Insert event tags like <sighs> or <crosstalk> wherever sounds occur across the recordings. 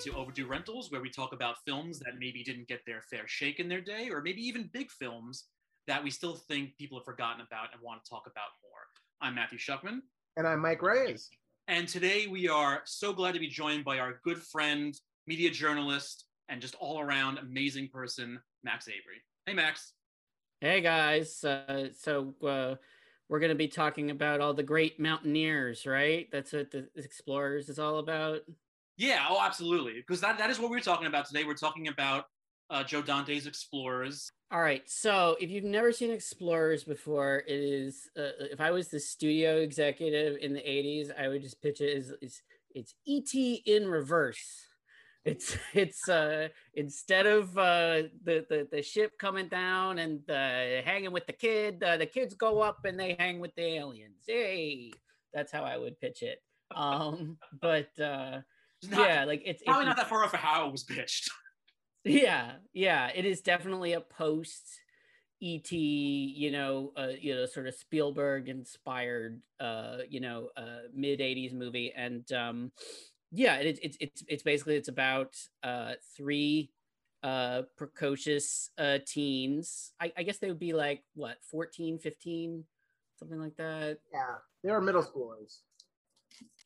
to Overdue Rentals, where we talk about films that maybe didn't get their fair shake in their day, or maybe even big films that we still think people have forgotten about and want to talk about more. I'm Matthew Shuckman. And I'm Mike Reyes. And today we are so glad to be joined by our good friend, media journalist, and just all around amazing person, Max Evry. Hey, Max. Hey, guys. Uh, so, uh, we're going to be talking about all the great mountaineers, right? That's what the Explorers is all about. Yeah, oh, absolutely. Because that, that is what we're talking about today. We're talking about uh, Joe Dante's Explorers. All right. So if you've never seen Explorers before, it is, uh, if I was the studio executive in the 80s, I would just pitch it as it's, it's ET in reverse it's <laughs> it's uh instead of uh the the, the ship coming down and uh hanging with the kid uh, the kids go up and they hang with the aliens hey that's how i would pitch it um but uh not, yeah like it's probably not that far off of how it was pitched. <laughs> Yeah yeah it is definitely a post et you know uh you know sort of spielberg inspired uh you know uh mid 80s movie. And um yeah it, it's it's it's basically it's about uh three uh precocious uh teens. I, I guess they would be like what 14 15 something like that? Yeah they are middle schoolers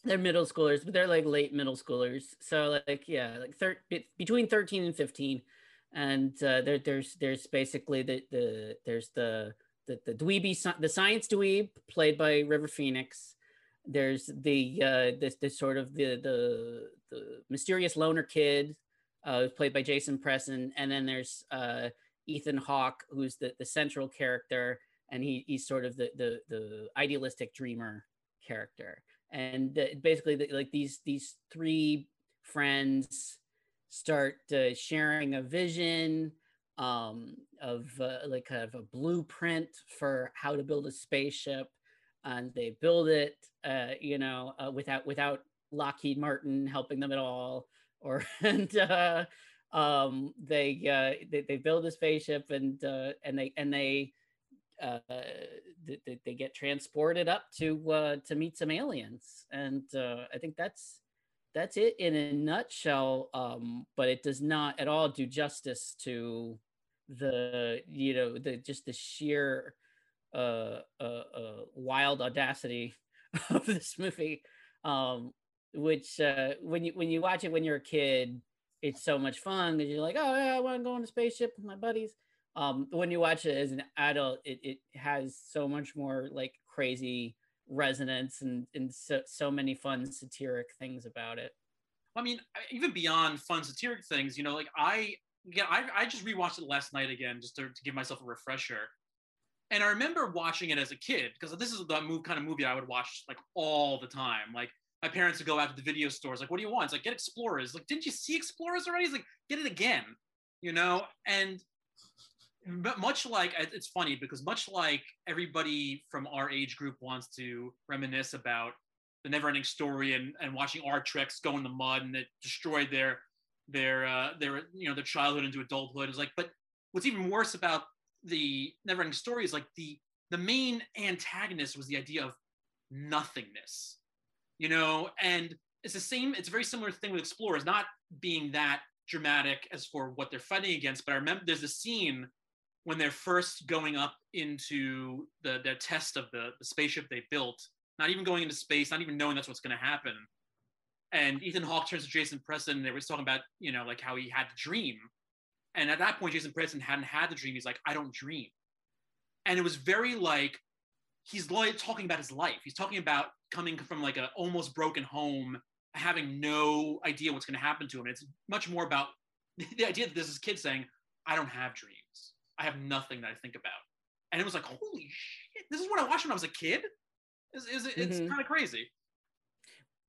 they're middle schoolers but they're like late middle schoolers. So like yeah like thir- between 13 and 15 and uh there, there's there's basically the the there's the the, the dweeby the science dweeb played by river phoenix. There's the uh, this this sort of the the the mysterious loner kid, uh, played by Jason Presson, and then there's uh, Ethan Hawke, who's the the central character, and he he's sort of the the the idealistic dreamer character, and basically the, like these these three friends start uh, sharing a vision um, of uh, like kind of a blueprint for how to build a spaceship and they build it, uh, you know, uh, without without Lockheed Martin helping them at all, <laughs> or and uh, um, they, uh, they they build a spaceship and uh, and they and they uh, they, they get transported up to uh, to meet some aliens, and uh, I think that's that's it in a nutshell. Um, but it does not at all do justice to the you know the just the sheer uh, uh, uh, wild audacity <laughs> of this movie, um, which uh, when you when you watch it when you're a kid, it's so much fun because you're like, oh yeah, I want to go on a spaceship with my buddies. Um, when you watch it as an adult, it, it has so much more like crazy resonance and, and so, so many fun satiric things about it. I mean, even beyond fun satiric things, you know, like I, yeah, I, I just rewatched it last night again just to, to give myself a refresher. And I remember watching it as a kid because this is the move kind of movie I would watch like all the time. Like my parents would go out to the video stores, like, "What do you want?" It's like, "Get Explorers." Like, didn't you see Explorers already? It's like, get it again, you know. And but much like it's funny because much like everybody from our age group wants to reminisce about the never-ending story and, and watching Artax go in the mud and it destroyed their their uh, their you know their childhood into adulthood. is like, but what's even worse about the Neverending Story is like the the main antagonist was the idea of nothingness, you know, and it's the same. It's a very similar thing with Explorers, not being that dramatic as for what they're fighting against. But I remember there's a scene when they're first going up into the their test of the, the spaceship they built, not even going into space, not even knowing that's what's going to happen. And Ethan Hawke turns to Jason Presson, and they were talking about, you know, like how he had a dream and at that point, Jason Presson hadn't had the dream. He's like, I don't dream. And it was very like, he's talking about his life. He's talking about coming from like a almost broken home, having no idea what's going to happen to him. It's much more about <laughs> the idea that this is kid saying, I don't have dreams. I have nothing that I think about. And it was like, holy shit, this is what I watched when I was a kid. It's, it's, it's mm-hmm. kind of crazy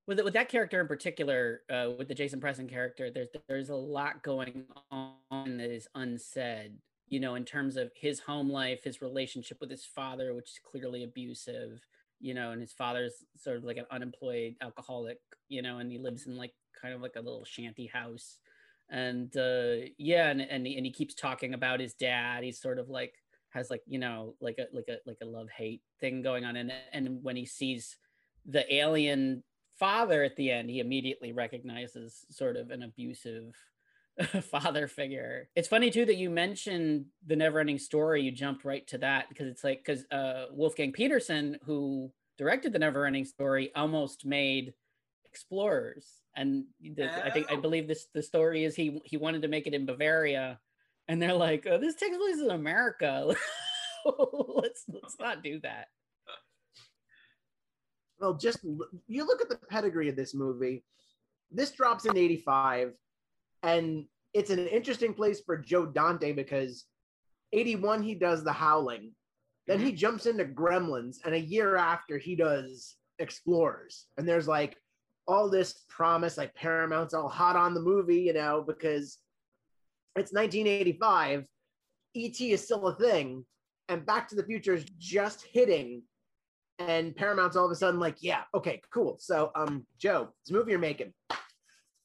with with that character in particular, uh, with the Jason Presson character, there's there's a lot going on that is unsaid. You know, in terms of his home life, his relationship with his father, which is clearly abusive. You know, and his father's sort of like an unemployed alcoholic. You know, and he lives in like kind of like a little shanty house. And uh, yeah, and and he, and he keeps talking about his dad. He's sort of like has like you know like a like a like a love hate thing going on. And and when he sees the alien father at the end, he immediately recognizes sort of an abusive <laughs> father figure. It's funny too that you mentioned the never-ending story. You jumped right to that because it's like because uh, Wolfgang Petersen, who directed the never-ending story, almost made Explorers, and the, I think I Oh. believe this the story is he he wanted to make it in Bavaria, and they're like, oh, this takes place in America. <laughs> let's let's not do that. Well, just you look at the pedigree of this movie. This drops in 85, and it's an interesting place for Joe Dante because 81 he does The Howling. Then mm-hmm. he jumps into Gremlins, and a year after he does Explorers. And there's like all this promise, like Paramount's all hot on the movie, you know, because it's 1985. ET is still a thing, and Back to the Future is just hitting and Paramount's all of a sudden like, yeah, okay, cool. So, um, Joe, this movie you're making,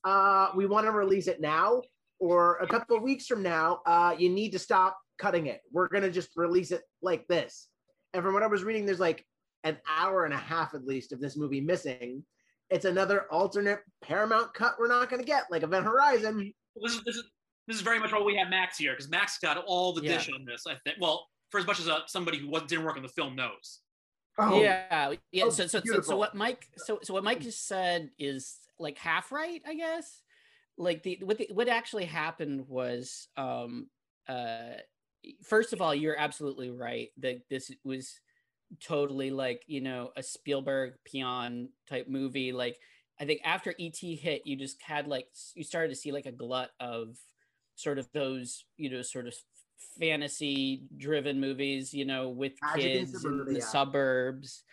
uh, we want to release it now or a couple of weeks from now. Uh, you need to stop cutting it. We're gonna just release it like this. And from what I was reading, there's like an hour and a half at least of this movie missing. It's another alternate Paramount cut we're not gonna get, like Event Horizon. This is this is this is very much why we have Max here because Max got all the Yeah. dish on this. I think. Well, for as much as uh, somebody who was, didn't work on the film knows. Oh, yeah yeah oh, so, so so so what mike so so what mike just said is like half right i guess like the what the, what actually happened was um uh first of all you're absolutely right that this was totally like you know a spielberg peon type movie like i think after et hit you just had like you started to see like a glut of sort of those you know sort of fantasy driven movies you know with kids in the suburbs.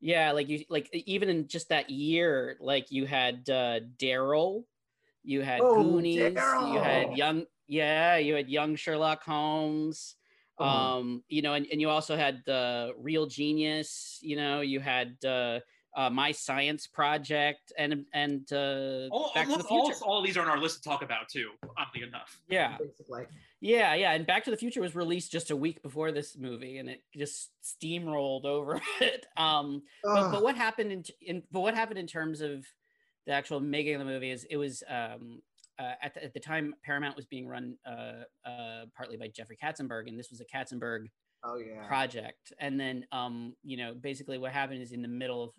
Yeah like you like even in just that year like you had uh daryl you had Oh, goonies you had young yeah you had young sherlock holmes Oh. um you know and, and you also had the real genius you know you had uh, uh my science project and and uh All, back to the look, all, future all these are on our list to talk about too. Oddly enough. yeah basically. yeah yeah and back to the future was released just a week before this movie and it just steamrolled over <laughs> it um but, but what happened in, in but what happened in terms of the actual making of the movie is it was um uh, at, the, at the time Paramount was being run uh, uh, partly by Jeffrey Katzenberg, and this was a Katzenberg oh yeah. project. And then, um, you know, basically what happened is in the middle of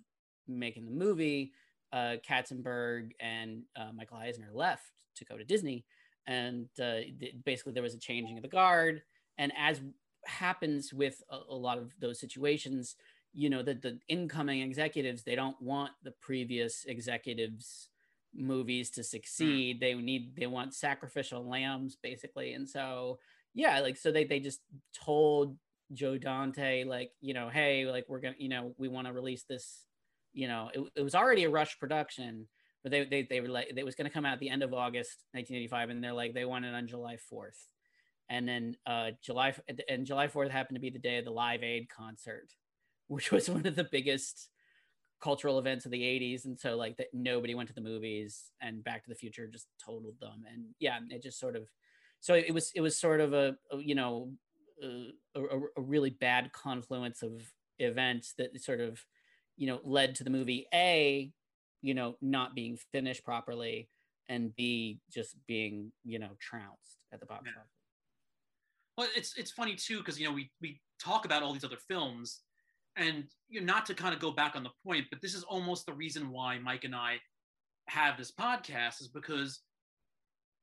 making the movie, uh, Katzenberg and uh, Michael Eisner left to go to Disney, and uh, th- basically there was a changing of the guard. And as happens with a, a lot of those situations, you know, that the incoming executives they don't want the previous executives movies to succeed they need they want sacrificial lambs basically. And so yeah like so they they just told joe dante like you know hey like we're gonna you know we want to release this you know it, it was already a rush production but they they, they were like it was going to come out at the end of august 1985 and they're like they want it on july 4th and then uh july and july 4th happened to be the day of the live aid concert which was one of the biggest cultural events of the 80s and so like that nobody went to the movies and back to the future just totaled them and yeah it just sort of so it was it was sort of a, a you know uh, a, a, a really bad confluence of events that sort of you know led to the movie a you know not being finished properly and b just being you know trounced at the box Yeah. office Well, it's it's funny too because you know we we talk about all these other films, and you know, not to kind of go back on the point, but this is almost the reason why Mike and I have this podcast is because,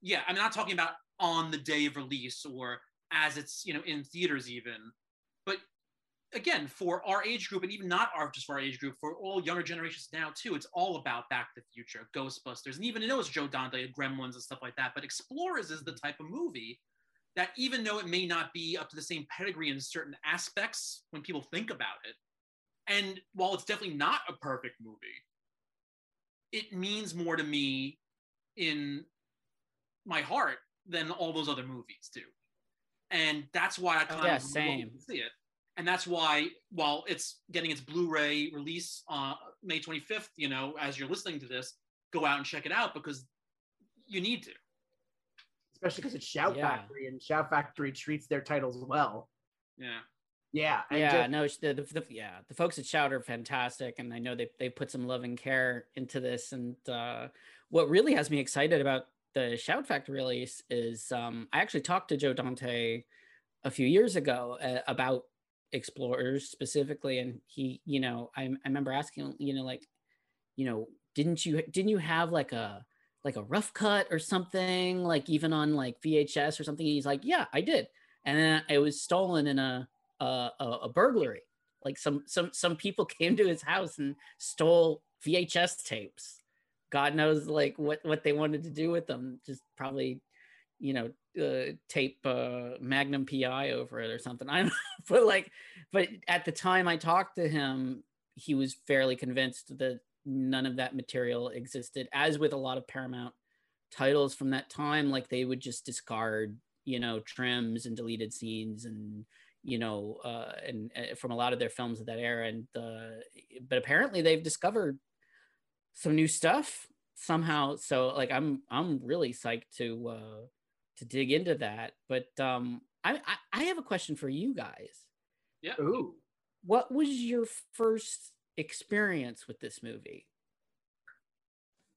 yeah, I'm not talking about on the day of release or as it's you know in theaters even, but again for our age group and even not our just for our age group for all younger generations now too it's all about back to the future ghostbusters and even though it's joe dante gremlins and stuff like that but explorers is the mm-hmm. type of movie that even though it may not be up to the same pedigree in certain aspects when people think about it, and while it's definitely not a perfect movie, it means more to me in my heart than all those other movies do. And that's why I kind Yeah, of same. see it. And that's why, while it's getting its Blu-ray release uh, May 25th, you know, as you're listening to this, go out and check it out because you need to. Especially because it's Shout Yeah. Factory, and Shout Factory treats their titles well. Yeah. Yeah, and yeah, just- no, the, the, the yeah, the folks at Shout are fantastic, and I know they they put some love and care into this. And uh, what really has me excited about the Shout Factor release is um, I actually talked to Joe Dante a few years ago uh, about Explorers specifically, and he, you know, I, I remember asking, you know, like, you know, didn't you didn't you have like a like a rough cut or something, like even on like VHS or something? He's like, yeah, I did, and then it was stolen in a a, a, burglary. Like some some some people <laughs> came to his house and stole VHS tapes. God knows like what what they wanted to do with them. Just probably, you know, uh, tape uh, Magnum PI over it or something. <laughs> I don't know, but like, but at the time I talked to him, he was fairly convinced that none of that material existed. As with a lot of Paramount titles from that time, like they would just discard, you know, trims and deleted scenes and you know, uh, and uh, from a lot of their films of that era. And uh, but apparently they've discovered some new stuff somehow. So like I'm I'm really psyched to uh, to dig into that. But um, I, I I have a question for you guys. Yeah. Ooh. What was your first experience with this movie?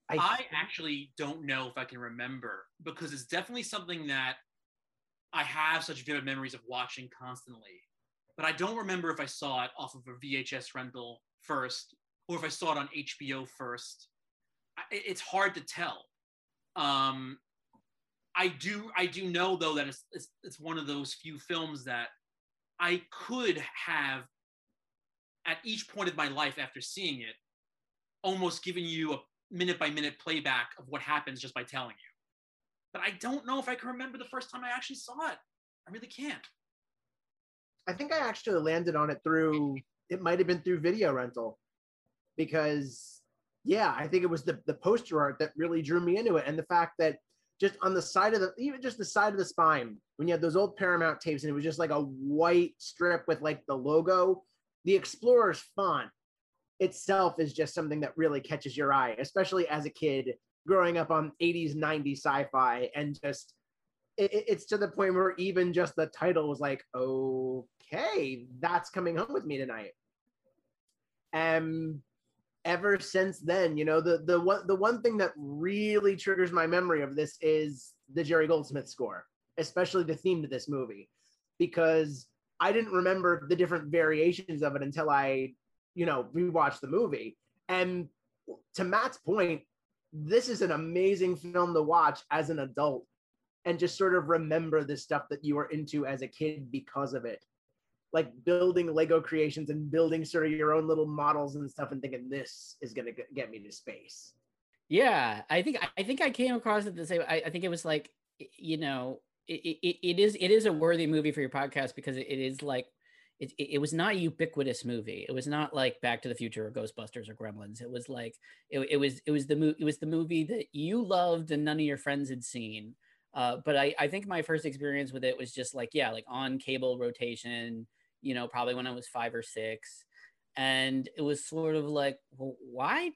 I actually don't know if I can remember because it's definitely something that I have such vivid memories of watching constantly. But I don't remember if I saw it off of a VHS rental first or if I saw it on HBO first. I, it's hard to tell. Um, I do I do know though that it's, it's it's one of those few films that I could have at each point of my life after seeing it almost given you a minute by minute playback of what happens just by telling you. But I don't know if I can remember the first time I actually saw it. I really can't. I think I actually landed on it through it might have been through video rental because yeah, I think it was the the poster art that really drew me into it and the fact that just on the side of the even just the side of the spine when you had those old Paramount tapes and it was just like a white strip with like the logo, the Explorer's font itself is just something that really catches your eye, especially as a kid growing up on 80s, 90s sci-fi and just it, it's to the point where even just the title was like, okay, that's coming home with me tonight. And ever since then, you know, the the one the one thing that really triggers my memory of this is the Jerry Goldsmith score, especially the theme to this movie, because I didn't remember the different variations of it until I, you know, rewatched the movie. And to Matt's point, this is an amazing film to watch as an adult and just sort of remember the stuff that you were into as a kid because of it. Like building Lego creations and building sort of your own little models and stuff and thinking this is going to get me to space. Yeah, I think I think I came across it the same. I, I think it was like, you know, it, it, it is it is a worthy movie for your podcast because it, it is like it, it was not a ubiquitous movie. It was not like Back to the Future or Ghostbusters or Gremlins. It was like it, it was it was the movie it was the movie that you loved and none of your friends had seen. Uh, but I, I think my first experience with it was just like yeah like on cable rotation you know probably when I was five or six and it was sort of like well, why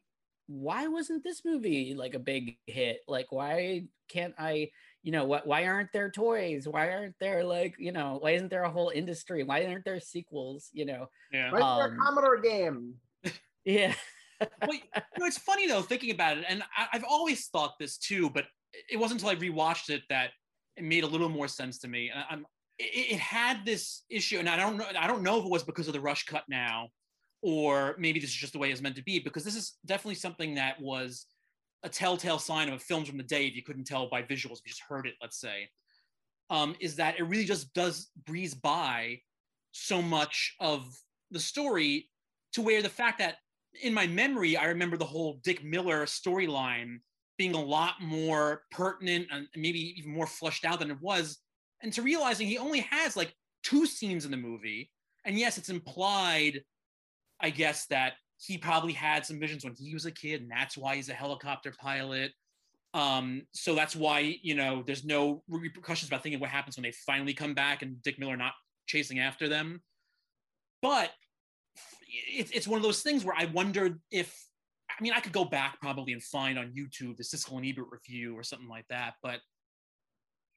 why wasn't this movie like a big hit like why can't I you know what why aren't there toys why aren't there like you know why isn't there a whole industry why aren't there sequels you know Yeah. Right um, for a Commodore game. <laughs> Yeah. well, you know, it's funny though thinking about it, and I, I've always thought this too, but it wasn't until I rewatched it that it made a little more sense to me. And I'm, it, it had this issue, and I don't know, I don't know if it was because of the rush cut now, or maybe this is just the way it's meant to be, because this is definitely something that was a telltale sign of films from the day if you couldn't tell by visuals, if you just heard it, let's say, um, is that it really just does breeze by so much of the story to where the fact that in my memory, I remember the whole Dick Miller storyline being a lot more pertinent and maybe even more fleshed out than it was. And to realizing he only has like two scenes in the movie. And yes, it's implied, I guess, that he probably had some visions when he was a kid, and that's why he's a helicopter pilot. Um, so that's why, you know, there's no repercussions about thinking what happens when they finally come back and Dick Miller not chasing after them. But it's, it's one of those things where I wondered if, I mean, I could go back probably and find on YouTube the Siskel and Ebert review or something like that. But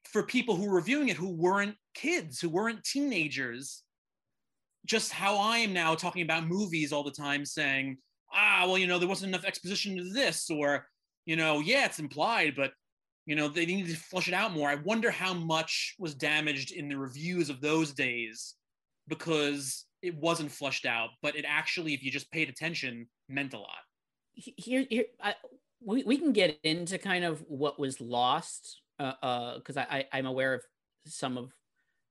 for people who were reviewing it who weren't kids, who weren't teenagers, just how I am now talking about movies all the time, saying, ah, well, you know, there wasn't enough exposition to this, or, you know, yeah, it's implied, but, you know, they need to flush it out more. I wonder how much was damaged in the reviews of those days because it wasn't flushed out, but it actually, if you just paid attention, meant a lot. Here, here, I, we, we can get into kind of what was lost because uh, uh, I, I I'm aware of some of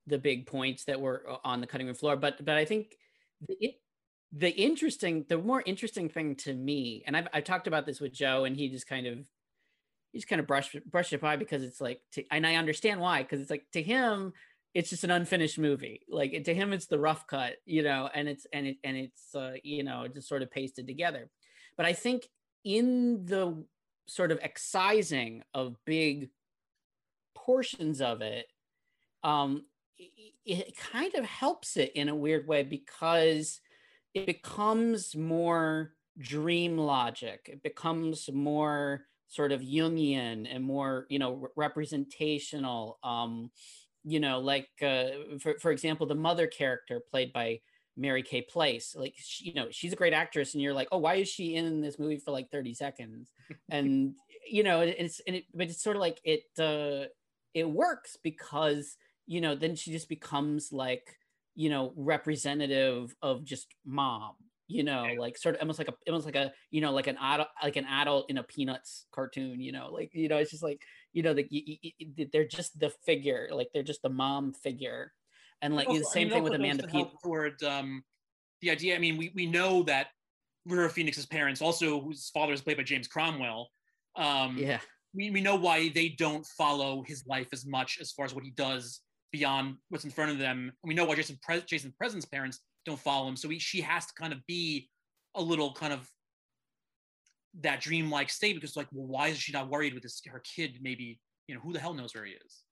the big points that were uh, on the cutting room floor, but but I think the, the interesting, the more interesting thing to me, and I've I've talked about this with Joe, and he just kind of he just kind of brushed brushed it by because it's like, to, and I understand why because it's like to him it's just an unfinished movie. Like to him it's the rough cut you know and it's and it and it's uh, you know just sort of pasted together. But i think in the sort of excising of big portions of it um it, it kind of helps it in a weird way because it becomes more dream logic. It becomes more sort of jungian and more you know representational um you know like uh, for, for example the mother character played by mary kay place like she, you know she's a great actress and you're like oh why is she in this movie for like 30 seconds? And you know it's and it but it's sort of like it uh it works because you know then she just becomes like you know representative of just mom you know like sort of almost like a almost like a you know like an adult like an adult in a peanuts cartoon you know like you know it's just like you know the, they're just the figure like they're just the mom figure. And like also, the same I mean, thing with amanda Peet toward um the idea i mean we, we know that river phoenix's parents also whose father is played by james cromwell um yeah. we, we know why they don't follow his life as much as far as what he does beyond what's in front of them. We know why Jason, Pre- Jason Presson's parents don't follow him. So he, she has to kind of be a little kind of that dreamlike state because like, well, why is she not worried with this? Her kid, maybe, you know, who the hell knows where he is?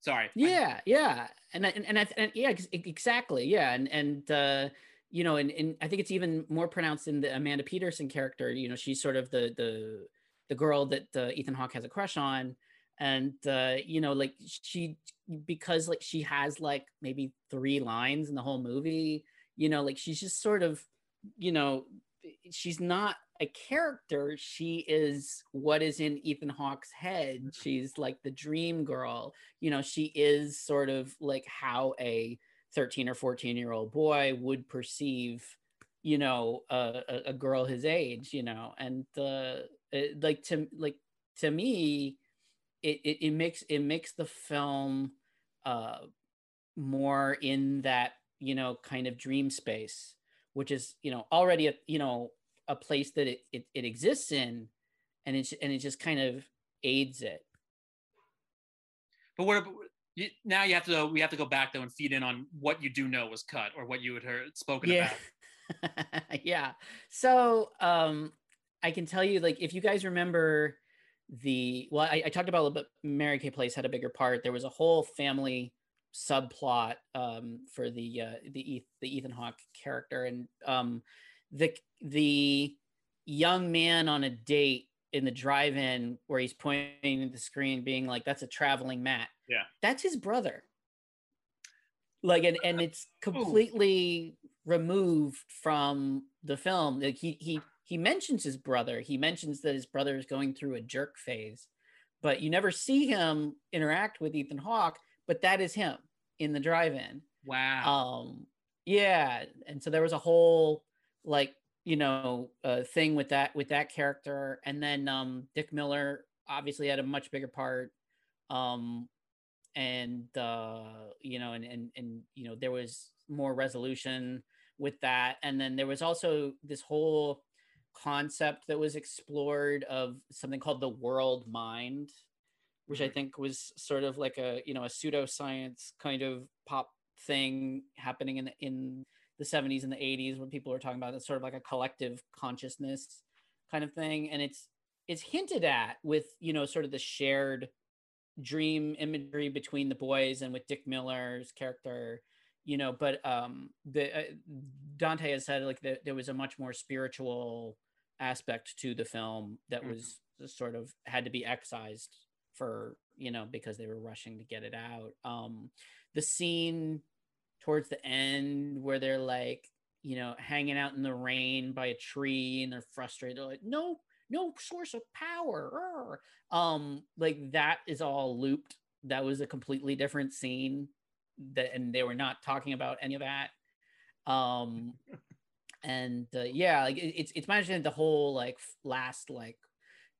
Sorry. Yeah. Yeah. And, and, and, and yeah, exactly. Yeah. And, and, uh, you know, and, and I think it's even more pronounced in the Amanda Peterson character. You know, she's sort of the the the girl that uh, Ethan Hawke has a crush on, and uh, you know, like she because like she has like maybe three lines in the whole movie you know like she's just sort of you know she's not a character. She is what is in ethan hawke's head. Mm-hmm. she's like the dream girl. You know she is sort of like how a 13 or 14 year old boy would perceive you know a, a girl his age you know and uh it, like to like to me it, it, it makes it makes the film uh, more in that you know kind of dream space, which is you know already a you know a place that it, it, it exists in, and it's and it just kind of aids it. But what you, now you have to we have to go back though and feed in on what you do know was cut or what you had heard spoken yeah. about. <laughs> yeah. So um I can tell you like if you guys remember the well I, I, talked about a little bit mary kay place had a bigger part. There was a whole family subplot um, for the uh, the the ethan hawke character. And um, the the young man on a date in the drive-in where he's pointing at the screen being like that's a traveling mat." yeah. That's his brother. Like and, and it's completely Ooh. removed from the film. Like he he he mentions his brother. He mentions that his brother is going through a jerk phase, but you never see him interact with Ethan Hawke. But that is him in the drive-in. Wow. Um, yeah, and so there was a whole like you know uh, thing with that with that character, and then um, Dick Miller obviously had a much bigger part. Um, and uh, you know, and and and you know, there was more resolution with that, and then there was also this whole concept that was explored of something called the world mind which i mm-hmm. think was sort of like a you know a pseudoscience kind of pop thing happening in the, in the 70s and the 80s when people were talking about it sort of like a collective consciousness kind of thing and it's it's hinted at with you know sort of the shared dream imagery between the boys and with dick miller's character you know but um the uh, dante has said like that there was a much more spiritual aspect to the film that mm-hmm. was sort of had to be excised for you know because they were rushing to get it out. Um the scene towards the end where they're like you know hanging out in the rain by a tree and they're frustrated they're like no no source of power. Um like that is all looped. That was a completely different scene that and they were not talking about any of that. Um <laughs> and uh, yeah like it, it's it's my understanding the whole like last like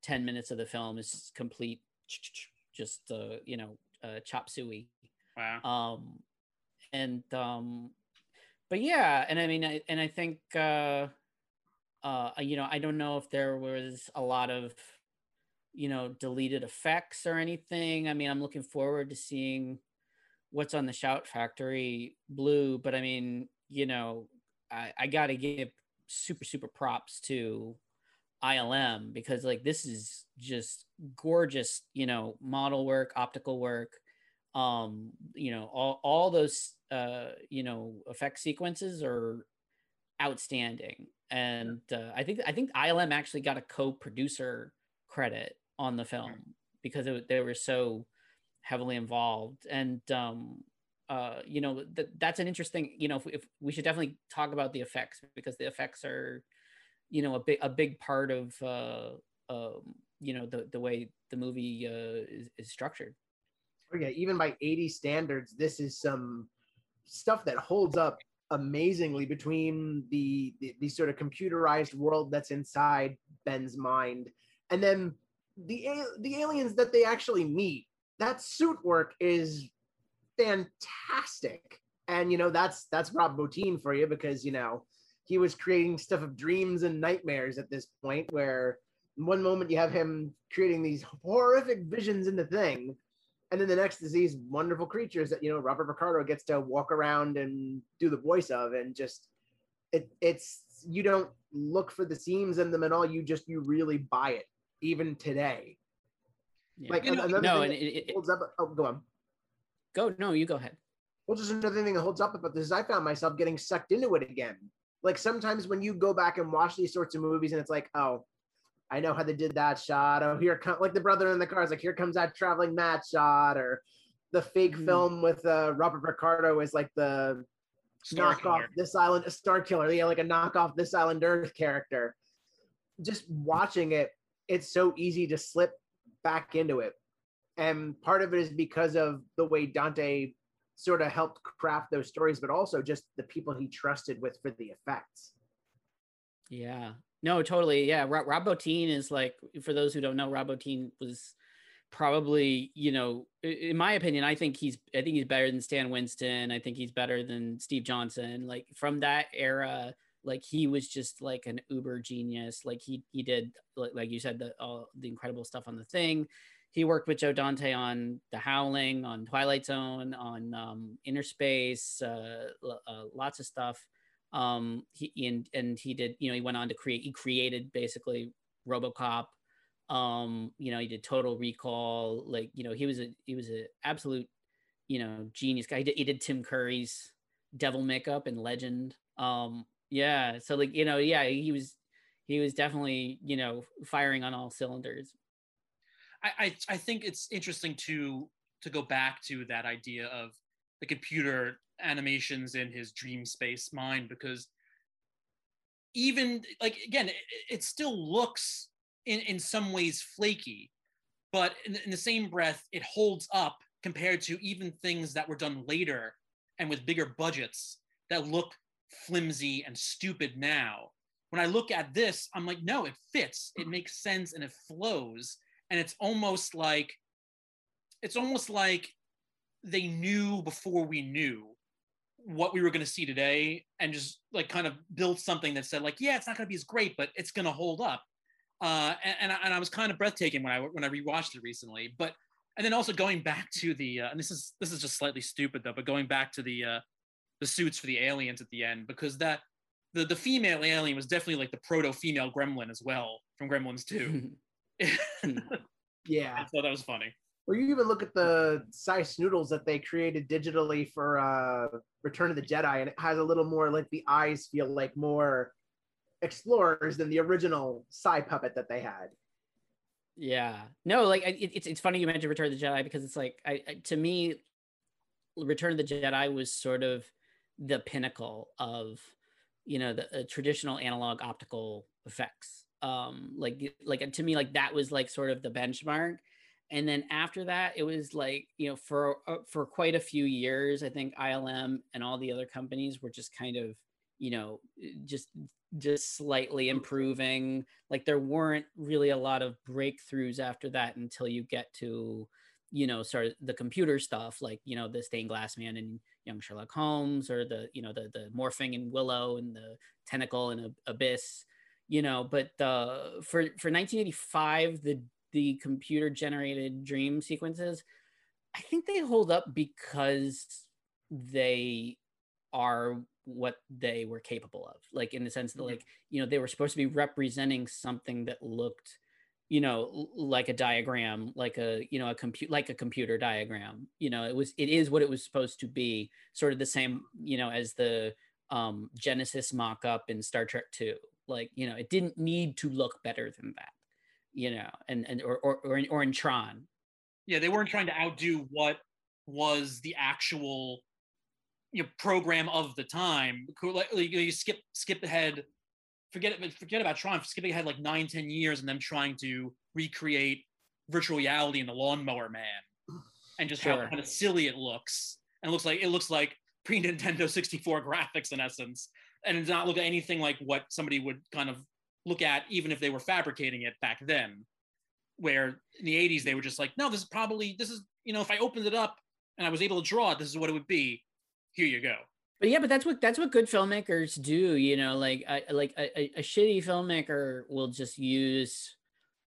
10 minutes of the film is complete just uh you know uh chop suey. Wow. Um and um but yeah and i mean I, and i think uh uh you know i don't know if there was a lot of you know deleted effects or anything. I mean i'm looking forward to seeing what's on the shout factory blue but i mean you know i, I gotta give super super props to ilm because like this is just gorgeous you know model work optical work um you know all, all those uh you know effect sequences are outstanding. And uh, i think i think ilm actually got a co-producer credit on the film because it, they were so heavily involved. And um uh you know th- that's an interesting you know if, if, we should definitely talk about the effects because the effects are you know a big a big part of uh um you know the the way the movie uh is, is structured. Oh yeah even by 80 standards this is some stuff that holds up amazingly between the, the the sort of computerized world that's inside ben's mind and then the the aliens that they actually meet. That suit work is fantastic. And you know that's that's rob bottin for you because you know he was creating stuff of dreams and nightmares at this point where one moment you have him creating these horrific visions in the thing. And then the next is these wonderful creatures that you know robert picardo gets to walk around and do the voice of and just it it's you don't look for the seams in them at all. You just you really buy it even today. Yeah. like you know, no and it, it, holds up oh go on go no you go ahead well just another thing that holds up about this is i found myself getting sucked into it again like sometimes when you go back and watch these sorts of movies and it's like oh I know how they did that shot. Oh, here come like the brother in the car is like, here comes that traveling mat shot, or the fake mm. film with uh, Robert Picardo is like the Star knockoff killer. this island, a star killer, yeah, like a knockoff this island Earth character. Just watching it, it's so easy to slip back into it, and part of it is because of the way Dante sort of helped craft those stories, but also just the people he trusted with for the effects. Yeah, no, totally. Yeah. Rob, Rob is like, for those who don't know, Rob Bottin was probably, you know, in my opinion, I think he's, I think he's better than Stan Winston. I think he's better than Steve Johnson. Like from that era, like he was just like an uber genius. Like he, he did, like you said, the, all the incredible stuff on the thing. He worked with Joe Dante on The Howling, on Twilight Zone, on um, Inner Space, uh, uh, lots of stuff. Um he and and he did you know he went on to create he created basically robocop. Um you know he did total recall like you know he was a he was a absolute you know genius guy. He did, he did tim curry's devil makeup and legend. Um yeah so like you know yeah he was he was definitely you know firing on all cylinders I, I think it's interesting to to go back to that idea of the computer animations in his dream space mind because even like again it, it still looks in in some ways flaky but in, in the same breath it holds up compared to even things that were done later and with bigger budgets that look flimsy and stupid now. When i look at this i'm like no it fits. It makes sense and it flows and it's almost like it's almost like they knew before we knew what we were going to see today and just like kind of build something that said like yeah it's not going to be as great but it's going to hold up. Uh, and, and I, and, I, was kind of breathtaking when I when I rewatched it recently but and then also going back to the uh, and this is this is just slightly stupid though but going back to the uh, the suits for the aliens at the end because that the the female alien was definitely like the proto female gremlin as well from Gremlins 2 <laughs> <laughs> yeah. I thought that was funny. Well, you even look at the Sy Snootles that they created digitally for uh, Return of the Jedi, and it has a little more like the eyes feel like more explorers than the original Sy puppet that they had. Yeah, no, like it, it's it's funny you mentioned Return of the Jedi because it's like I, I to me, Return of the Jedi was sort of the pinnacle of you know the uh, traditional analog optical effects um like like to me like that was like sort of the benchmark. And then after that it was like you know for uh, for quite a few years i think ilm and all the other companies were just kind of you know just just slightly improving. Like there weren't really a lot of breakthroughs after that until you get to you know sort of the computer stuff like you know the stained glass man and young sherlock holmes or the you know the the morphing in willow and the tentacle and abyss you know but uh for for 1985 the the computer generated dream sequences i think they hold up because they are what they were capable of. Like in the sense that like you know they were supposed to be representing something that looked you know like a diagram like a you know a compute like a computer diagram. You know it was it is what it was supposed to be sort of the same you know as the um genesis mock-up in star trek 2 like you know it didn't need to look better than that you know and and or or, or in, or in tron yeah they weren't trying to outdo what was the actual you know, program of the time. Like, you skip skip ahead, forget it, forget about Tron, skipping ahead like nine, ten years, and them trying to recreate virtual reality in the Lawnmower Man, and just sure. how kind of silly it looks, and it looks like it looks like pre Nintendo 64 graphics in essence, and it's not look at anything like what somebody would kind of look at even if they were fabricating it back then. Where in the 80s they were just like, no, this is probably this is you know if I opened it up and I was able to draw it, this is what it would be here you go but yeah but that's what that's what good filmmakers do you know like I, like a, a shitty filmmaker will just use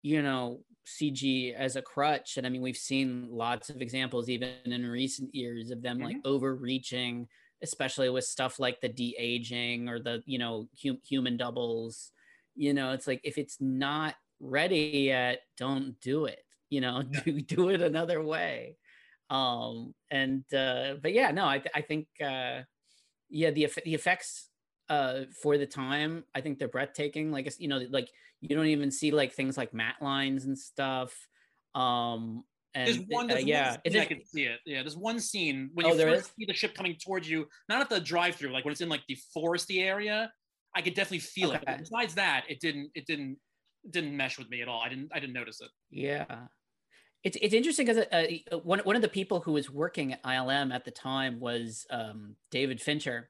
you know cg as a crutch and i mean we've seen lots of examples even in recent years of them mm-hmm. like overreaching especially with stuff like the de-aging or the you know hum- human doubles you know it's like if it's not ready yet don't do it you know do, do it another way. Um and uh but yeah no i, th- I think uh yeah the the effects uh for the time i think they're breathtaking. Like you know like you don't even see like things like matte lines and stuff. Um and there's one, uh, there's uh, yeah one I can see it. Yeah there's one scene when you oh, first see the ship coming towards you not at the drive-through like when it's in like the foresty area i could definitely feel okay. it but besides that it didn't it didn't didn't mesh with me at all. I didn't i didn't notice it. Yeah. It's it's interesting because uh, uh, one one of the people who was working at ILM at the time was um, David Fincher,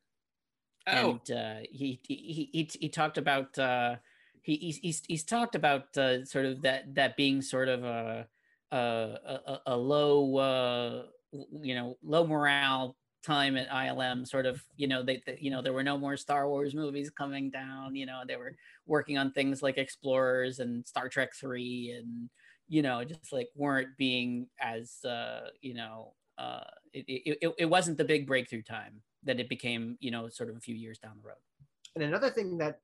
oh. and uh, he, he he he talked about uh, he he's, he's talked about uh, sort of that that being sort of a a, a, low uh, you know low morale time at ILM sort of you know they, they, you know there were no more Star Wars movies coming down you know they were working on things like Explorers and Star Trek 3 and you know, just like weren't being as, uh, you know, uh, it, it, it wasn't the big breakthrough time that it became, you know, sort of a few years down the road. And another thing that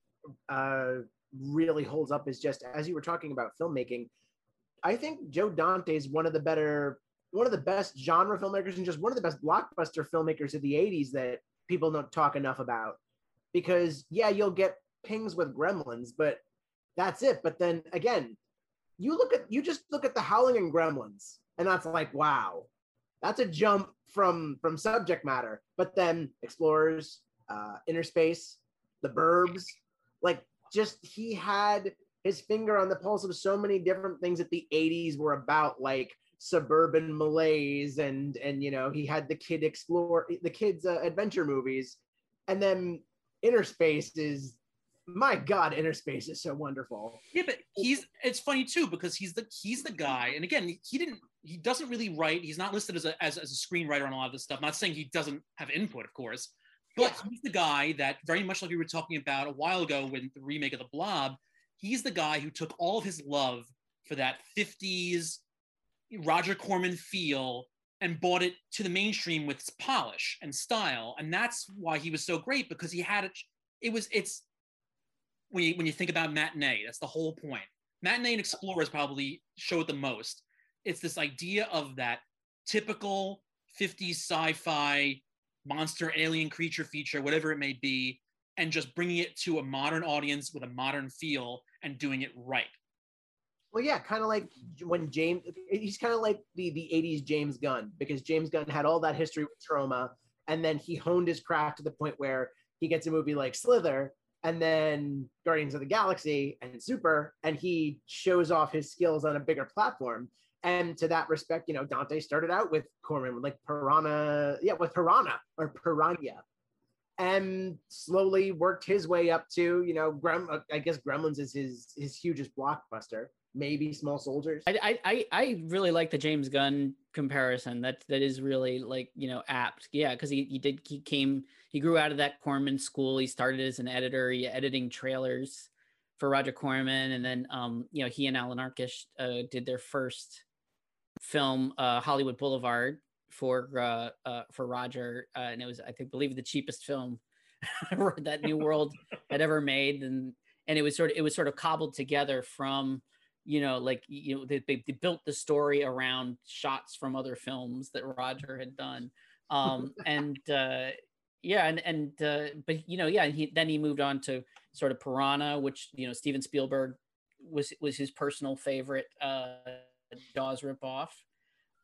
uh, really holds up is just as you were talking about filmmaking, I think Joe Dante is one of the better, one of the best genre filmmakers and just one of the best blockbuster filmmakers of the 80s that people don't talk enough about. Because, yeah, you'll get pings with gremlins, but that's it. But then again, you look at you just look at the Howling and Gremlins, and that's like, wow, that's a jump from from subject matter. But then Explorers, uh, Innerspace, The Burbs, like just he had his finger on the pulse of so many different things that the 80s were about, like suburban malaise and and you know he had the kid explore the kids uh, adventure movies. And then Innerspace is my god Innerspace is so wonderful. Yeah but he's it's funny too because he's the he's the guy. And again he didn't he doesn't really write. He's not listed as a as, as a screenwriter on a lot of this stuff. I'm not saying he doesn't have input of course. But yeah. he's the guy that very much like we were talking about a while ago when the remake of the blob he's the guy who took all of his love for that 50s roger corman feel and brought it to the mainstream with polish and style and that's why he was so great because he had it it was it's when you, when you think about matinee, that's the whole point. Matinee and Explorers probably show it the most. It's this idea of that typical 50s sci-fi monster alien creature feature, whatever it may be, and just bringing it to a modern audience with a modern feel and doing it right. Well, yeah, kind of like when James, he's kind of like the, the 80s James Gunn, because James Gunn had all that history with Troma, and then he honed his craft to the point where he gets a movie like Slither and then Guardians of the Galaxy and Super, and he shows off his skills on a bigger platform. And to that respect, you know, Dante started out with Corman, like Piranha, yeah, with Piranha or Piranha, and slowly worked his way up to, you know, Grem. I guess Gremlins is his his hugest blockbuster. Maybe Small Soldiers. I I I really like the James Gunn comparison. That that is really like you know apt. Yeah, because he he did he came he grew out of that Corman school. He started as an editor, he editing trailers for Roger Corman, and then um you know he and Alan Arkush uh, did their first film, uh, Hollywood Boulevard, for uh, uh for Roger, uh, and it was I think believe the cheapest film <laughs> that New World <laughs> had ever made, and and it was sort of it was sort of cobbled together from you know like you know they, they, they built the story around shots from other films that Roger had done, um, <laughs> and uh, yeah, and and uh, but you know yeah, he then he moved on to sort of Piranha, which you know Steven Spielberg was was his personal favorite uh, Jaws ripoff.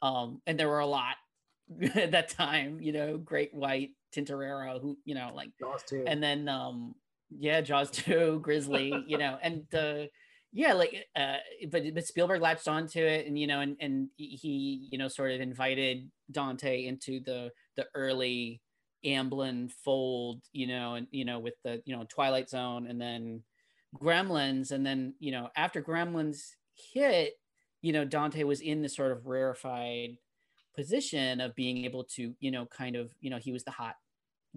Um, and there were a lot at that time, you know, Great White, Tintorera, who, you know, like, Jaws too. and then, um, yeah, Jaws 2, Grizzly, you know, and, uh, yeah, like, uh, but, but Spielberg latched onto it and, you know, and, and he, you know, sort of invited Dante into the, the early Amblin fold, you know, and, you know, with the, you know, Twilight Zone and then Gremlins. And then, you know, after Gremlins hit, you know, Dante was in this sort of rarefied position of being able to, you know, kind of, you know, he was the hot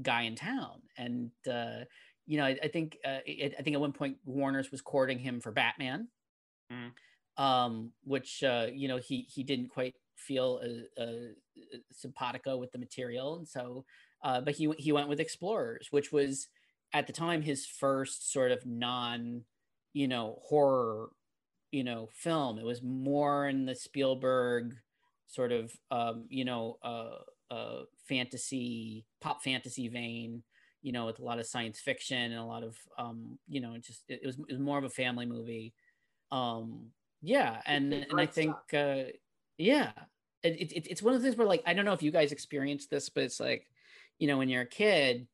guy in town. And, uh, you know, I, I think, uh, it, I think at one point Warner's was courting him for Batman, Mm. um, which, uh, you know, he, he didn't quite feel a, uh, simpatico with the material. And so, uh, but he, he went with Explorers, which was at the time his first sort of non, you know, horror you know film it was more in the spielberg sort of um you know uh uh fantasy pop fantasy vein you know with a lot of science fiction and a lot of um you know just it, it was, it was more of a family movie. Um yeah and and i think uh yeah it, it, it's one of the things where like i don't know if you guys experienced this but it's like you know when you're a kid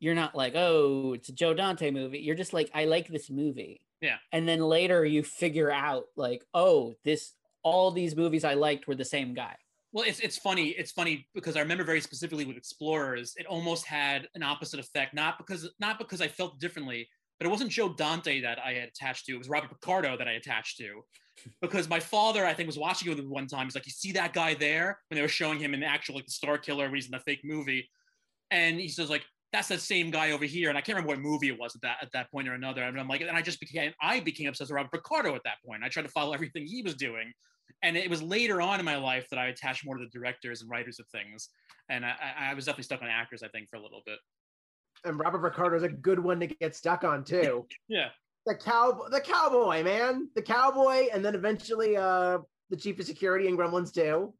you're not like oh it's a joe dante movie. You're just like i like this movie. Yeah. and then later you figure out like oh this all these movies i liked were the same guy Well, it's it's funny. It's funny because I remember very specifically with Explorers, it almost had an opposite effect. Not because not because I felt differently, but it wasn't Joe Dante that I had attached to. It was Robert Picardo that I attached to, because my father I think was watching it one time. He's like, "You see that guy there?" When they were showing him in the actual like the Star Killer, when he's in the fake movie, and he says like, "That's that same guy over here." And I can't remember what movie it was at that at that point or another. And I'm like, and I just became I became obsessed with Robert Picardo at that point. I tried to follow everything he was doing and it was later on in my life that I attached more to the directors and writers of things. And I, I was definitely stuck on actors, I think, for a little bit. and Robert Picardo is a good one to get stuck on too. <laughs> Yeah. the cow, the cowboy, man, the cowboy, and then eventually uh the chief of security in Gremlins too.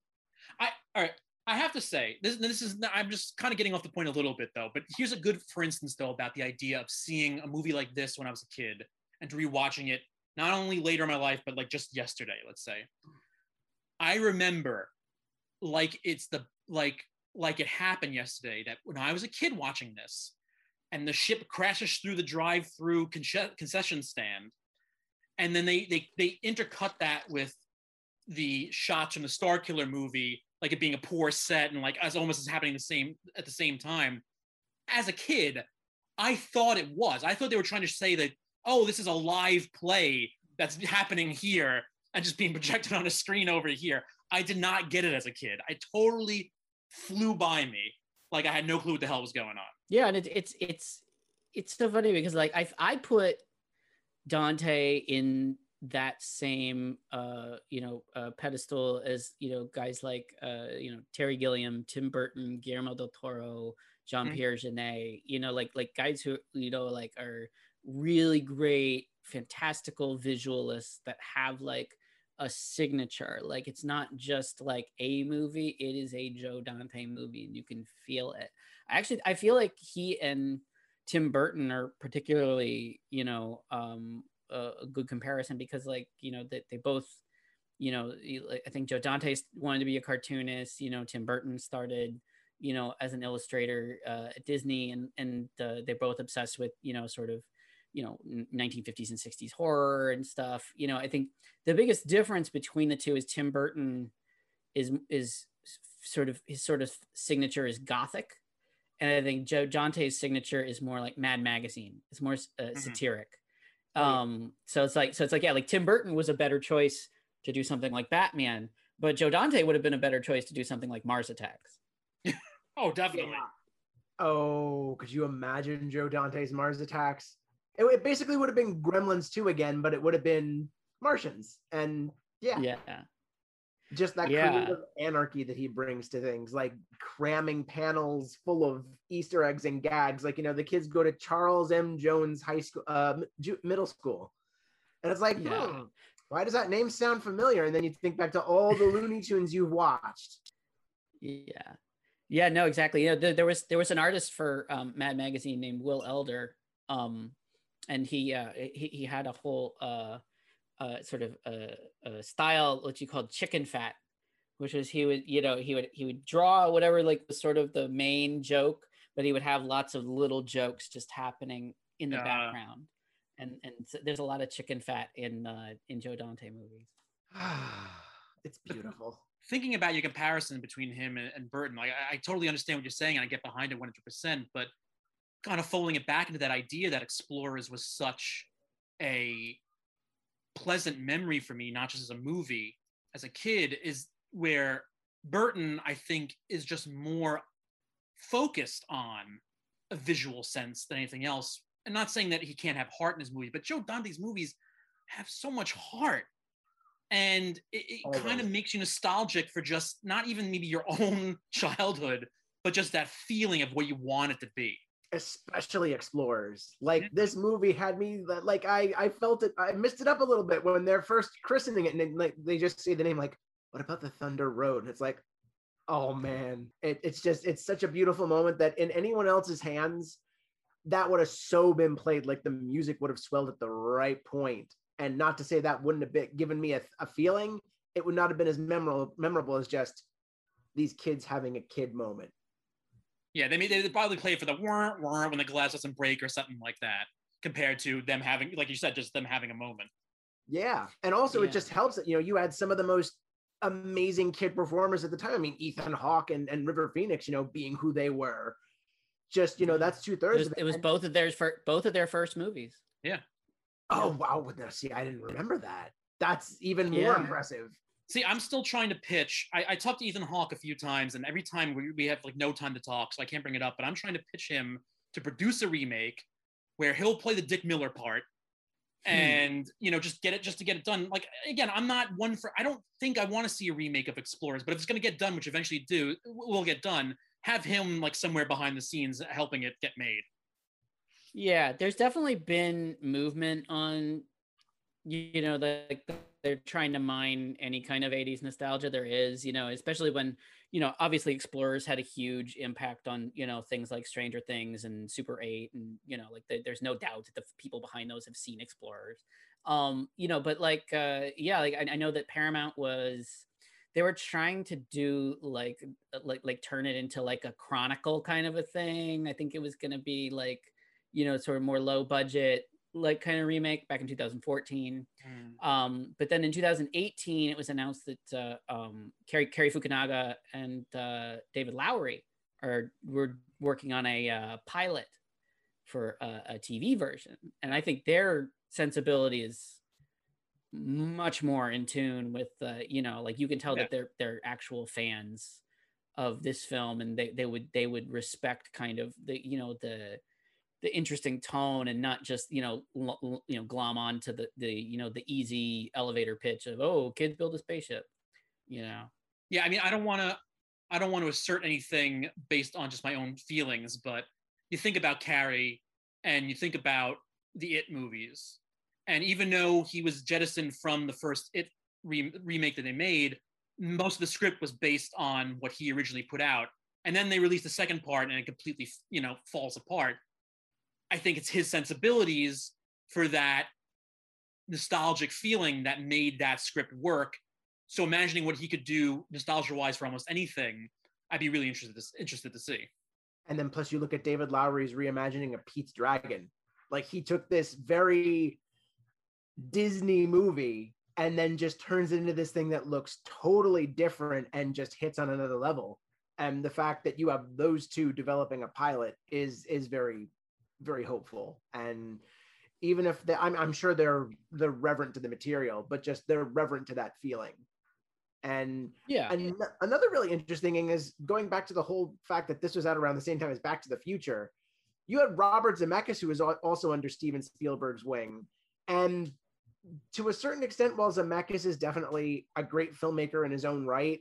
I all right. I have to say this. This is. I'm just kind of getting off the point a little bit though. But here's a good, for instance, though, about the idea of seeing a movie like this when I was a kid and rewatching it not only later in my life, but like just yesterday, let's say. I remember, like it's the like like it happened yesterday that when I was a kid watching this, and the ship crashes through the drive-through conce- concession stand, and then they they they intercut that with the shots from the Star Killer movie, like it being a poor set and like as almost as happening the same at the same time. As a kid, I thought it was. I thought they were trying to say that, oh, this is a live play that's happening here and just being <laughs> projected on a screen over here. I did not get it as a kid. I totally flew by me. Like I had no clue what the hell was going on. yeah and it, it's it's it's so funny because like i i put dante in that same uh you know uh, pedestal as you know guys like uh you know terry gilliam tim burton guillermo del toro jean-pierre Jeunet, you know like like guys who you know like are really great fantastical visualists that have like a signature. Like it's not just like a movie it is a joe dante movie and you can feel it. I actually i feel like he and tim burton are particularly you know um a, a good comparison because like you know that they, both you know i think joe dante wanted to be a cartoonist you know tim burton started you know, as an illustrator uh, at Disney, and and uh, they're both obsessed with you know sort of you know 1950s and 60s horror and stuff. You know, I think the biggest difference between the two is Tim Burton is is sort of his sort of signature is gothic, and I think Joe Dante's signature is more like Mad Magazine. It's more uh, mm-hmm. satiric. Um, so it's like so it's like yeah, like Tim Burton was a better choice to do something like Batman, but Joe Dante would have been a better choice to do something like Mars Attacks. <laughs> oh, definitely. Yeah. Oh, could you imagine Joe Dante's Mars Attacks? It, it basically would have been Gremlins 2 again, but it would have been Martians. And yeah. Yeah just that yeah. creative anarchy that he brings to things like cramming panels full of easter eggs and gags like you know the kids go to charles m jones high school uh, middle school and it's like yeah. hmm, why does that name sound familiar and then you think back to all the looney tunes you've watched yeah yeah no exactly you know there, there was there was an artist for um, mad magazine named will elder um and he uh he, he had a whole uh uh, sort of a, a style which he called chicken fat, which was he would you know he would he would draw whatever like was sort of the main joke, but he would have lots of little jokes just happening in the background, and and so there's a lot of chicken fat in uh, in Joe Dante movies. <sighs> it's beautiful. Thinking about your comparison between him and, and Burton, like I, I totally understand what you're saying, and I get behind it 100%. But kind of folding it back into that idea that Explorers was such a pleasant memory for me, not just as a movie, as a kid, is where Burton, I think, is just more focused on a visual sense than anything else. And not saying that he can't have heart in his movie, but Joe Dante's movies have so much heart. And it, it kind of makes you nostalgic for just not even maybe your <laughs> own childhood, but just that feeling of what you want it to be especially explorers. Like this movie had me like i i felt it i missed it up a little bit when they're first christening it and then, like they just say the name like what about the thunder road? And it's like oh man. It, it's just it's such a beautiful moment that in anyone else's hands that would have so been played like the music would have swelled at the right point. And not to say that wouldn't have been given me a, a feeling it would not have been as memorable memorable as just these kids having a kid moment yeah, they they probably play for the wah, wah, when the glass doesn't break or something like that, compared to them having, like you said, just them having a moment. Yeah, and also yeah. it just helps that you know you had some of the most amazing kid performers at the time. I mean, Ethan Hawke and, and River Phoenix, you know, being who they were. Just you know, that's two thirds. It was, it was both of their for both of their first movies. Yeah. Oh wow! Now, see, I didn't remember that. That's even more yeah. impressive. See, I'm still trying to pitch. I, I talked to Ethan Hawke a few times, and every time we, we have like no time to talk, so I can't bring it up. But I'm trying to pitch him to produce a remake where he'll play the Dick Miller part, hmm. and you know, just get it, just to get it done. Like again, I'm not one for. I don't think I want to see a remake of Explorers, but if it's going to get done, which eventually do will get done, have him like somewhere behind the scenes helping it get made. Yeah, there's definitely been movement on, you know, the, the they're trying to mine any kind of 80s nostalgia there is you know especially when you know obviously explorers had a huge impact on you know things like stranger things and super 8 and you know like the, there's no doubt that the people behind those have seen explorers. Um you know but like uh yeah like I, I know that paramount was they were trying to do like uh, like like turn it into like a chronicle kind of a thing. I think it was going to be like you know sort of more low budget like kind of remake back in 2014. Mm. Um, but then in 2018, it was announced that uh, um, Cary Fukunaga and uh, David Lowery are were working on a uh, pilot for a, a, TV version, and I think their sensibility is much more in tune with uh, you know like you can tell yeah. that they're they're actual fans of this film and they, they would they would respect kind of the you know the the interesting tone and not just you know l- you know glom on to the the you know the easy elevator pitch of oh kids build a spaceship you know? Yeah i mean i don't want to i don't want to assert anything based on just my own feelings but you think about cary and you think about the it movies. And even though he was jettisoned from the first it re- remake that they made most of the script was based on what he originally put out. And then they released the second part and it completely you know falls apart I think it's his sensibilities for that nostalgic feeling that made that script work. So imagining what he could do nostalgia wise for almost anything, I'd be really interested to, interested to see. And then plus you look at David Lowery's reimagining of Pete's Dragon. Like he took this very Disney movie and then just turns it into this thing that looks totally different and just hits on another level. And the fact that you have those two developing a pilot is is very very hopeful. And even if they, I'm, I'm sure they're they're reverent to the material, but just they're reverent to that feeling. And yeah, and another really interesting thing is going back to the whole fact that this was out around the same time as Back to the Future. You had Robert Zemeckis, who was also under Steven Spielberg's wing, and to a certain extent, while Zemeckis is definitely a great filmmaker in his own right,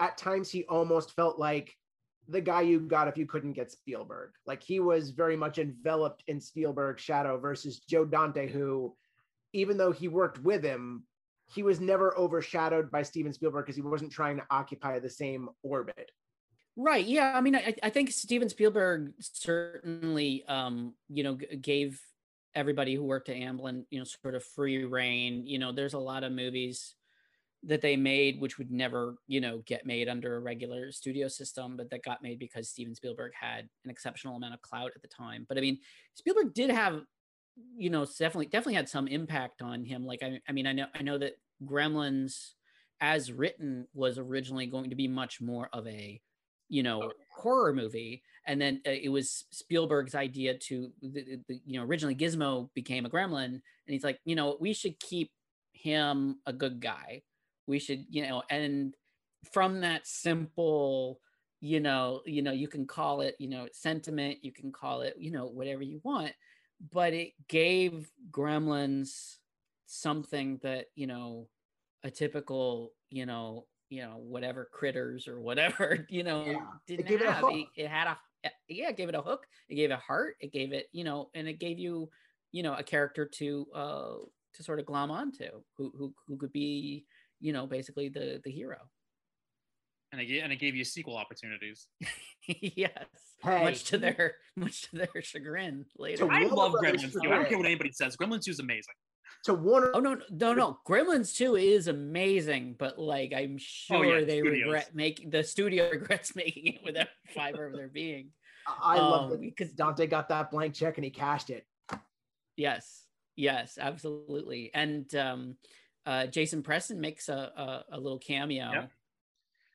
at times he almost felt like the guy you got if you couldn't get Spielberg. Like he was very much enveloped in Spielberg's shadow versus Joe Dante, who, even though he worked with him, he was never overshadowed by Steven Spielberg because he wasn't trying to occupy the same orbit. Right. Yeah. I mean, I, I think Steven Spielberg certainly, um, you know, g- gave everybody who worked at Amblin, you know, sort of free reign. You know, there's a lot of movies that they made which would never, you know, get made under a regular studio system, but that got made because Steven Spielberg had an exceptional amount of clout at the time. But I mean, Spielberg did have, you know, definitely definitely had some impact on him. Like I, I mean, I know I know that Gremlins as written was originally going to be much more of a you know oh, horror movie and then uh, it was spielberg's idea to the, the, you know originally gizmo became a gremlin and he's like you know we should keep him a good guy we should you know and from that simple you know you know you can call it you know sentiment you can call it you know whatever you want but it gave gremlins something that you know a typical you know you know whatever critters or whatever you know yeah. didn't it have it, it, had a yeah it gave it a hook it gave it a heart it gave it you know and it gave you you know a character to uh to sort of glom onto who who, who could be you know basically the the hero and it, and it gave you sequel opportunities <laughs> yes hey. much to their much to their chagrin later i love gremlins 2 i don't care what anybody says gremlins 2 is amazing to Warner. Oh no, no, no! Gremlins Two is amazing, but like I'm sure oh, yeah, they studios. regret making the studio <laughs> regrets making it with every <laughs> fiber of their being. I um, love it because Dante got that blank check and he cashed it. Yes, yes, absolutely. And um, uh, Jason Presson makes a a, a little cameo. Yeah.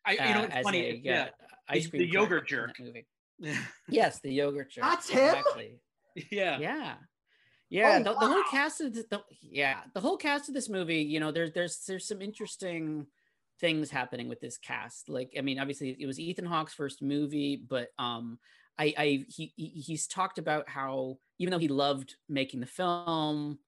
I, you know, it's uh, funny. A, yeah, ice cream the, the yogurt jerk. Movie. <laughs> yes, the yogurt jerk. That's him. Exactly. Yeah. Yeah. Yeah, oh, the, wow. the, whole cast of the, the, yeah the whole cast of this movie. You know, there's there's there's some interesting things happening with this cast. Like, I mean, obviously it was Ethan Hawke's first movie, but um, I I he he's talked about how even though he loved making the film,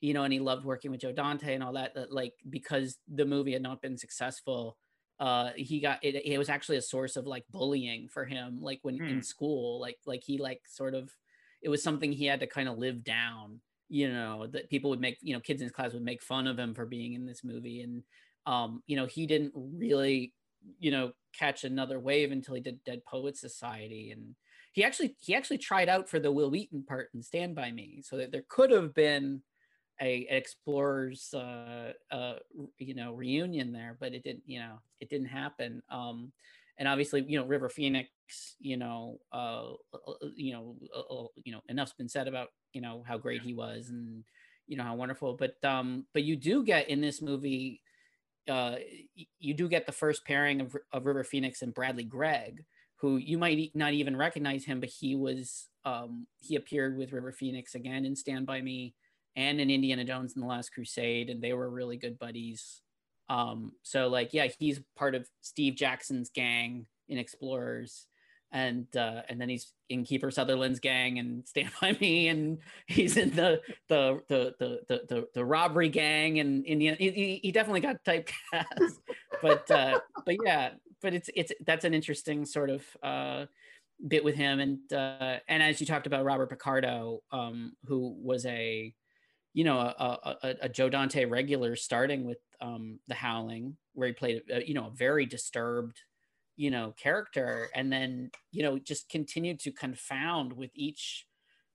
you know, and he loved working with Joe Dante and all that, that like because the movie had not been successful, uh he got it, it was actually a source of like bullying for him like when in hmm. school like like he like sort of it was something he had to kind of live down you know that people would make you know kids in his class would make fun of him for being in this movie and um you know he didn't really you know catch another wave until he did dead poets society and he actually he actually tried out for the Wil wheaton part in stand by me so that there could have been a explorers uh uh you know reunion there but it didn't you know it didn't happen um and obviously you know river phoenix you know uh, uh, uh you know uh, you know enough's been said about you know how great he was and you know how wonderful but um but you do get in this movie uh you do get the first pairing of, of river phoenix and bradley gregg who you might not even recognize him but he was um he appeared with river phoenix again in stand by me and in indiana jones and the last crusade and they were really good buddies um, so like, yeah, he's part of Steve Jackson's gang in Explorers, and uh, and then he's in Kiefer Sutherland's gang and Stand by Me, and he's in the the the the the, the, the robbery gang and Indian. He, he definitely got typecast, <laughs> but uh, but yeah, but it's it's that's an interesting sort of uh, bit with him, and uh, and as you talked about Robert Picardo, um, who was a you know a, a, a Joe Dante regular starting with um, The Howling, where he played, a, you know, a very disturbed, you know, character, and then you know just continued to confound with each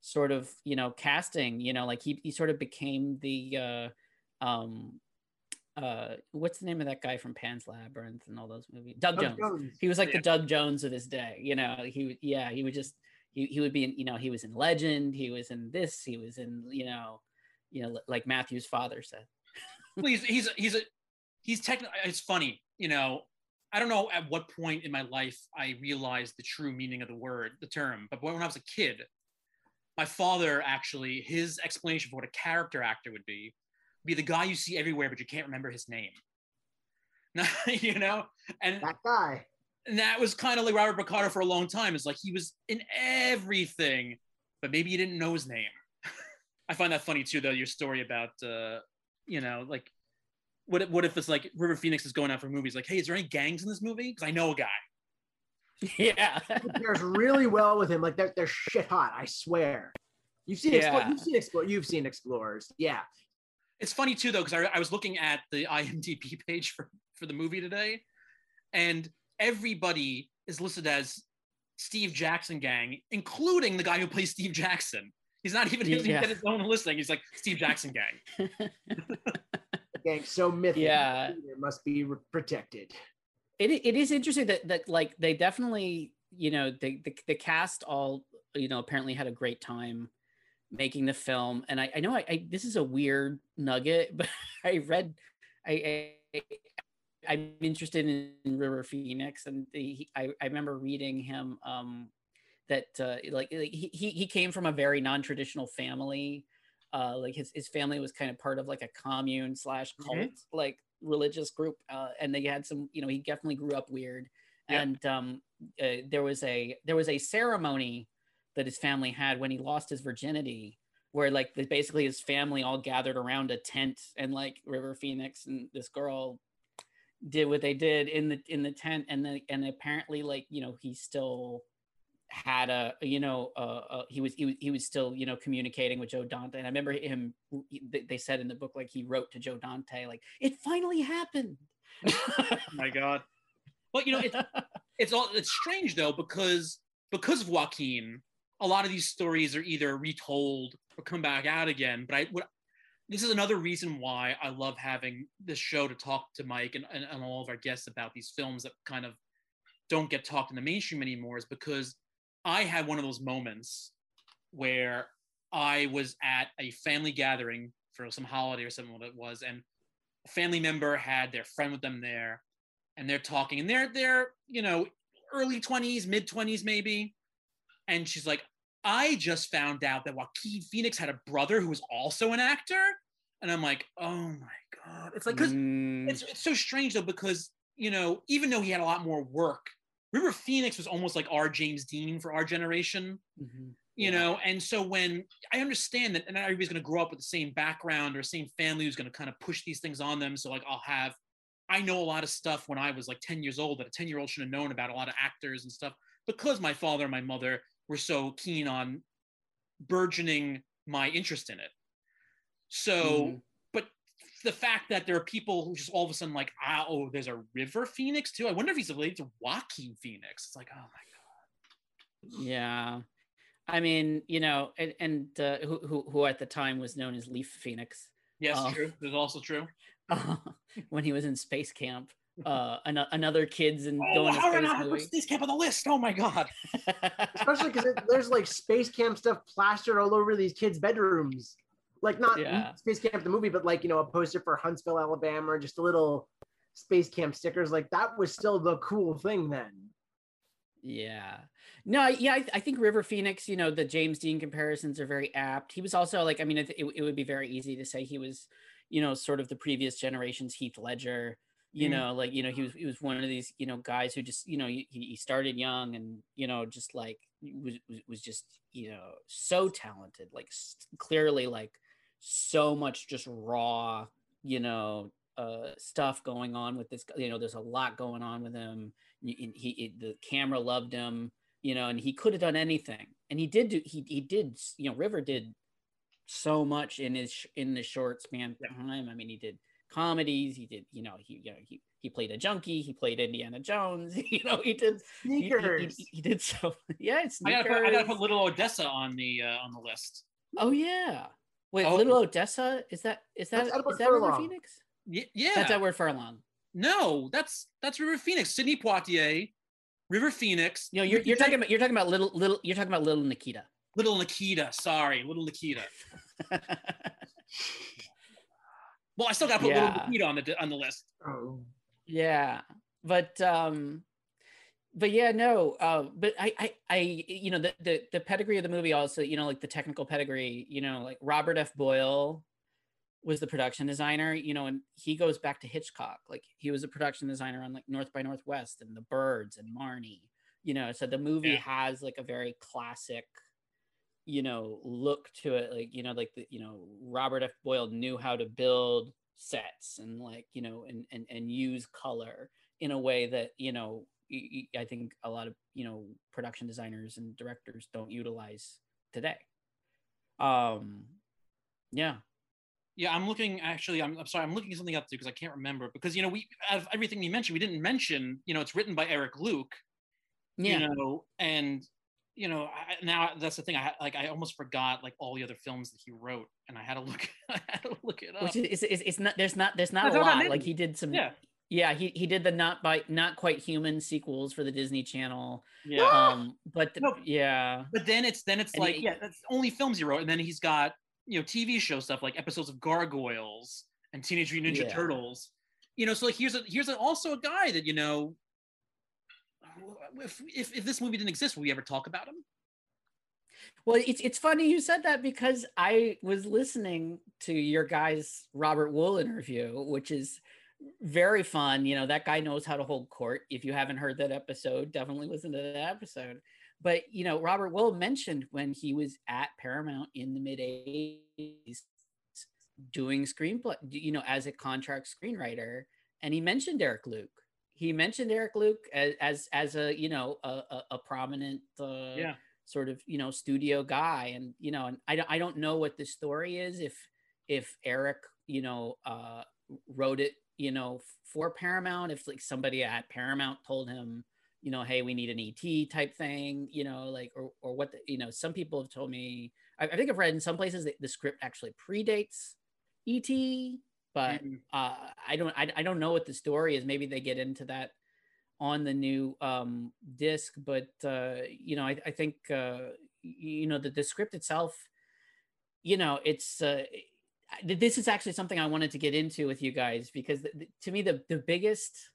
sort of you know casting. You know, like he he sort of became the uh, um, uh what's the name of that guy from Pan's Labyrinth and all those movies? Doug, Doug Jones. Jones. He was like Yeah. the Doug Jones of his day. You know, he would yeah, he would just he, he would be in, you know, he was in Legend, he was in this, he was in, you know, you know, like Matthew's father said. <laughs> Please, he's he's a he's technically. It's funny, you know. I don't know at what point in my life I realized the true meaning of the word, the term. But when I was a kid, my father actually his explanation for what a character actor would be be the guy you see everywhere, but you can't remember his name. <laughs> you know, and That guy. and that was kind of like Robert Picardo for a long time. It's like he was in everything, but maybe you didn't know his name. I find that funny too, though. Your story about, uh, you know, like, what if, what if it's like River Phoenix is going out for movies? Like, hey, is there any gangs in this movie? Because I know a guy. <laughs> yeah. It pairs really well with him. Like they're they're shit hot. I swear. You've seen Explo- you've seen Explore you've seen Explorers. Yeah. It's funny too, though, because I, I was looking at the <laughs> IMDb page for for the movie today, and everybody is listed as Steve Jackson gang, including the guy who plays Steve Jackson. He's not even he doesn't Yeah. get his own listing. He's like Steve Jackson gang. <laughs> Gang so mythic. Yeah. It must be re- protected. it, it is interesting that that like they definitely you know the, the the cast all you know apparently had a great time making the film and i, I know I, I this is a weird nugget <laughs> but i read i, I i'm interested in river phoenix and he, I, I remember reading him um that uh like like, he, he he came from a very non-traditional family uh like his, his family was kind of part of like a commune slash cult Mhm. like religious group uh and they had some you know he definitely grew up weird Yeah. and um uh, there was a there was a ceremony that his family had when he lost his virginity where like the, basically his family all gathered around a tent and like river phoenix and this girl did what they did in the in the tent and then and apparently like you know he still had a you know uh, uh he was he was he was still you know communicating with Joe Dante and I remember him they said in the book like he wrote to Joe Dante like it finally happened <laughs> Oh my god. But you know, it, it's all it's strange though because because of Joaquin, a lot of these stories are either retold or come back out again. But I would this is another reason why I love having this show to talk to Mike and, and, and all of our guests about these films that kind of don't get talked in the mainstream anymore is because I had one of those moments where I was at a family gathering for some holiday or something what it was, and a family member had their friend with them there, and they're talking, and they're they're you know early twenties, mid twenties maybe, and she's like, I just found out that Joaquin Phoenix had a brother who was also an actor, and I'm like, oh my god, it's like because Mm, it's, it's so strange though because you know even though he had a lot more work river phoenix was almost like our james dean for our generation mhm. you know and so when i understand that not everybody's going to grow up with the same background or same family who's going to kind of push these things on them so like i'll have i know a lot of stuff when i was like 10 years old that a 10 year old should have known about a lot of actors and stuff because my father and my mother were so keen on burgeoning my interest in it so Mhm. But the fact that there are people who just all of a sudden like, ah, oh, there's a River Phoenix too. I wonder if he's related to Joaquin Phoenix. It's like, oh my god. Yeah. I mean, you know, and, and uh, who, who who at the time was known as Leaf Phoenix yes, Oh. true. There's also true. <laughs> when he was in space camp. Uh, an- another kids and Oh, going to how did space not movie. this camp on the list? Oh my god. <laughs> Especially because there's like space camp stuff plastered all over these kids' bedrooms. Like not Yeah. space camp the movie, but like you know a poster for Huntsville, Alabama, or just a little space camp stickers. Like that was still the cool thing then. Yeah. No, I- yeah, I, I think River Phoenix, you know, the James Dean comparisons are very apt. He was also like, I mean, it, it, it would be very easy to say he was, you know, sort of the previous generation's Heath Ledger. You Mm. know, like you know, he was he was one of these you know guys who just you know he, he started young and you know just like was was, was just you know so talented, like clearly like so much just raw you know uh stuff going on with this you know there's a lot going on with him. He, he the camera loved him you know and he could have done anything. And he did do he, he did you know river did so much in his in the short span of time. I mean he did comedies he did you know he you know he, he played a junkie he played indiana jones <laughs> you know he did he, he- Sneakers. he, he did so <laughs> yeah it's I gotta, put, I gotta put Little Odessa on the uh, on the list. oh yeah wait Oh. little odessa is that is that That's is that river phoenix Y- yeah. That's Edward Furlong. no, that's that's River Phoenix. Sidney Poitier, River Phoenix. You know, you're, you're talking about you're talking about little little you're talking about little Nikita. Little Nikita. Sorry, Little Nikita. <laughs> Well, I still got to put Yeah. Little Nikita on the on the list. Oh. yeah, but um, but yeah, no, uh, but I I I you know the the the pedigree of the movie also you know like the technical pedigree you know like Robert F Boyle was the production designer you know and he goes back to Hitchcock like he was a production designer on like North by Northwest and The Birds and Marnie you know so the movie Yeah. has like a very classic you know look to it like you know like the you know robert f boyle knew how to build sets and like you know and and, and use color in a way that you know i think a lot of you know production designers and directors don't utilize today um yeah Yeah, I'm looking. Actually, I'm, I'm sorry. I'm looking something up too because I can't remember. Because you know, we out of everything we mentioned, we didn't mention. You know, it's written by Eric Luke. yeah You know, and you know, I, now that's the thing. I like I almost forgot like all the other films that he wrote, and I had to look. <laughs> I had to look it up. which is it's, it's not there's not there's not That's a lot like he did some yeah, yeah he, he did the not by not quite human sequels for the disney channel yeah. um but the- No. yeah But then it's then it's And like he- yeah, that's only films he wrote, and then he's got you know TV show stuff like episodes of Gargoyles and Teenage Mutant Ninja Yeah. Turtles. You know, so like here's a here's a, also a guy that you know. If, if if this movie didn't exist, would we ever talk about him? Well, it's it's funny you said that because I was listening to your guys Robert Wuhl interview, which is very fun. You know, that guy knows how to hold court. If you haven't heard that episode, definitely listen to that episode. But you know, Robert Wuhl mentioned when he was at Paramount in the mid '80s doing screenplay, you know, as a contract screenwriter, and he mentioned Eric Luke. He mentioned Eric Luke as as, as a you know a, a, a prominent uh, Yeah. sort of you know studio guy and you know and I don't I don't know what the story is if if Eric you know uh wrote it you know for Paramount if like somebody at Paramount told him you know hey we need an ET type thing you know like or or what the, you know some people have told me I, I think I've read in some places that the script actually predates ET but Mhm. uh I don't I, I don't know what the story is maybe they get into that on the new um disc but uh you know i, I think uh you know the, the script itself you know it's uh this is actually something i wanted to get into with you guys because to me the the biggest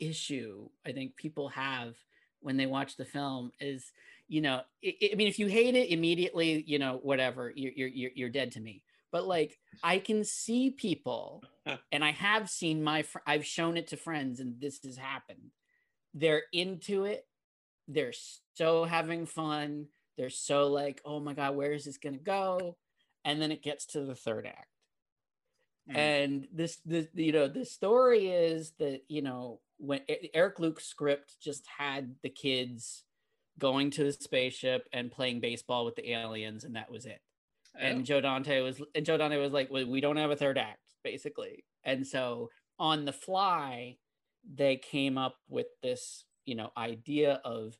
issue i think people have when they watch the film is you know i i mean if you hate it immediately you know whatever you're you're you're, you're dead to me but like i can see people <laughs> and I have seen my fr- I've shown it to friends and this has happened. They're into it. They're so having fun. They're so like, "Oh my god, where is this going to go?" And then it gets to the third act. Mhm. And this the you know, the story is that, you know, when Eric Luke's script just had the kids going to the spaceship and playing baseball with the aliens and that was it and Joe Dante was and Joe Dante was like, well, we don't have a third act, basically. And so on the fly, they came up with this, you know, idea of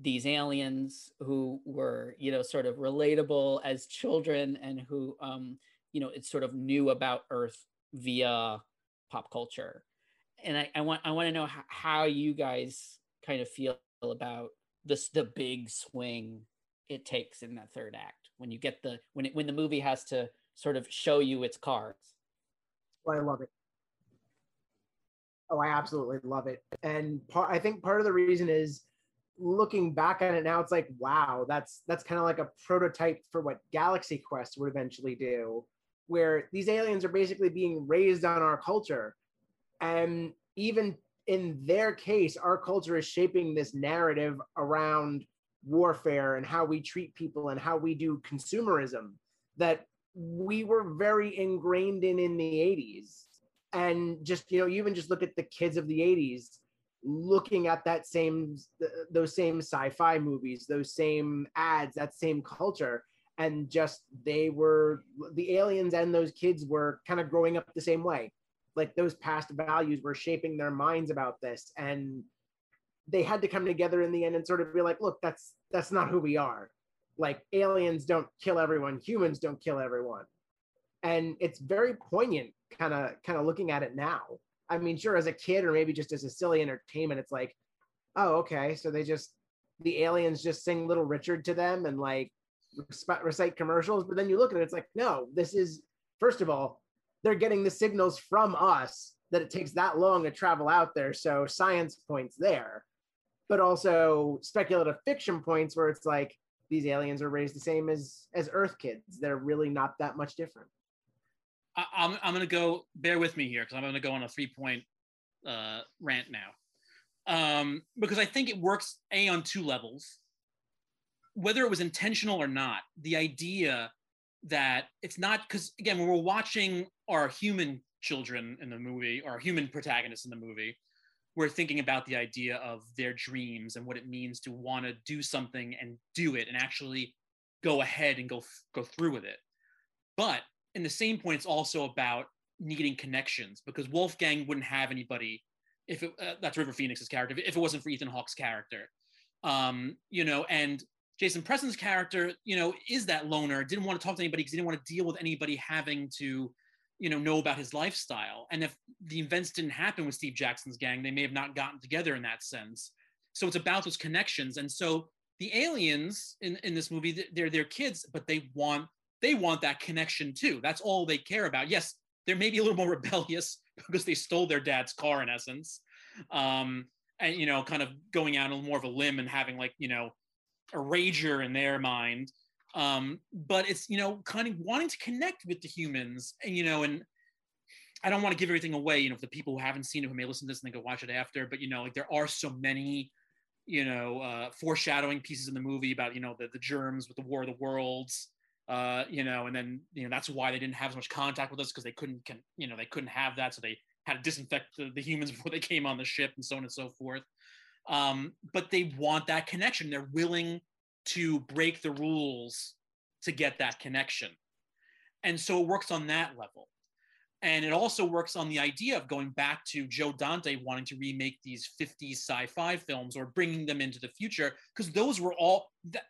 these aliens who were, you know, sort of relatable as children and who um, you know, it's sort of knew about Earth via pop culture. And I, I want I want to know how, how you guys kind of feel about this the big swing it takes in that third act when you get the when it when the movie has to sort of show you its cards. Well, I love it. Oh, I absolutely love it. And part, I think part of the reason is looking back at it now, it's like, wow, that's that's kind of like a prototype for what Galaxy Quest would eventually do, where these aliens are basically being raised on our culture. And even in their case, our culture is shaping this narrative around warfare and how we treat people and how we do consumerism that we were very ingrained in in the 80s and just you know even just look at the kids of the 80s looking at that same th- those same sci-fi movies those same ads that same culture and just they were the aliens and those kids were kind of growing up the same way. Like those past values were shaping their minds about this and they had to come together in the end and sort of be like look that's that's not who we are. Like aliens don't kill everyone humans don't kill everyone. And it's very poignant kind of kind of looking at it now. I mean, sure, as a kid or maybe just as a silly entertainment, it's like, oh, okay, so they just the aliens just sing Little Richard to them and like recite commercials. But then you look at it, it's like, no, this is first of all, they're getting the signals from us that it takes that long to travel out there. So science points there, but also speculative fiction points where it's like these aliens are raised the same as as Earth kids. They're really not that much different. I, am I'm, I'm gonna go. Bear with me here because I'm gonna go on a three point uh, rant now, um, because I think it works a on two levels. Whether it was intentional or not, the idea that it's not because again when we're watching our human children in the movie or human protagonists in the movie we're thinking about the idea of their dreams and what it means to want to do something and do it and actually go ahead and go go through with it but in the same point it's also about needing connections because wolfgang wouldn't have anybody if it, uh, that's river phoenix's character if it wasn't for ethan hawke's character. Um, you know and jason presson's character you know is that loner didn't want to talk to anybody because he didn't want to deal with anybody having to you know know about his lifestyle. And if the events didn't happen with steve jackson's gang they may have not gotten together in that sense. So it's about those connections. And so the aliens in, in this movie they're their kids but they want they want that connection too. That's all they care about. Yes they're maybe a little more <laughs> rebellious because they stole their dad's car in essence um, and you know kind of going out on more of a limb and having like you know a rager in their mind. Um, but it's you know kind of wanting to connect with the humans and you know and i don't want to give everything away you know for the people who haven't seen it who may listen to this and go watch it after but you know like there are so many you know uh, foreshadowing pieces in the movie about you know the, the germs with the war of the worlds uh, you know and then you know that's why they didn't have as much contact with us because they couldn't can, you know they couldn't have that so they had to disinfect the, the humans <laughs> before they came on the ship and so on and so forth um, but they want that connection they're willing to break the rules to get that connection. And so it works on that level. And it also works on the idea of going back to Joe Dante wanting to remake these 50s sci fi films or bringing them into the future, because those were all the,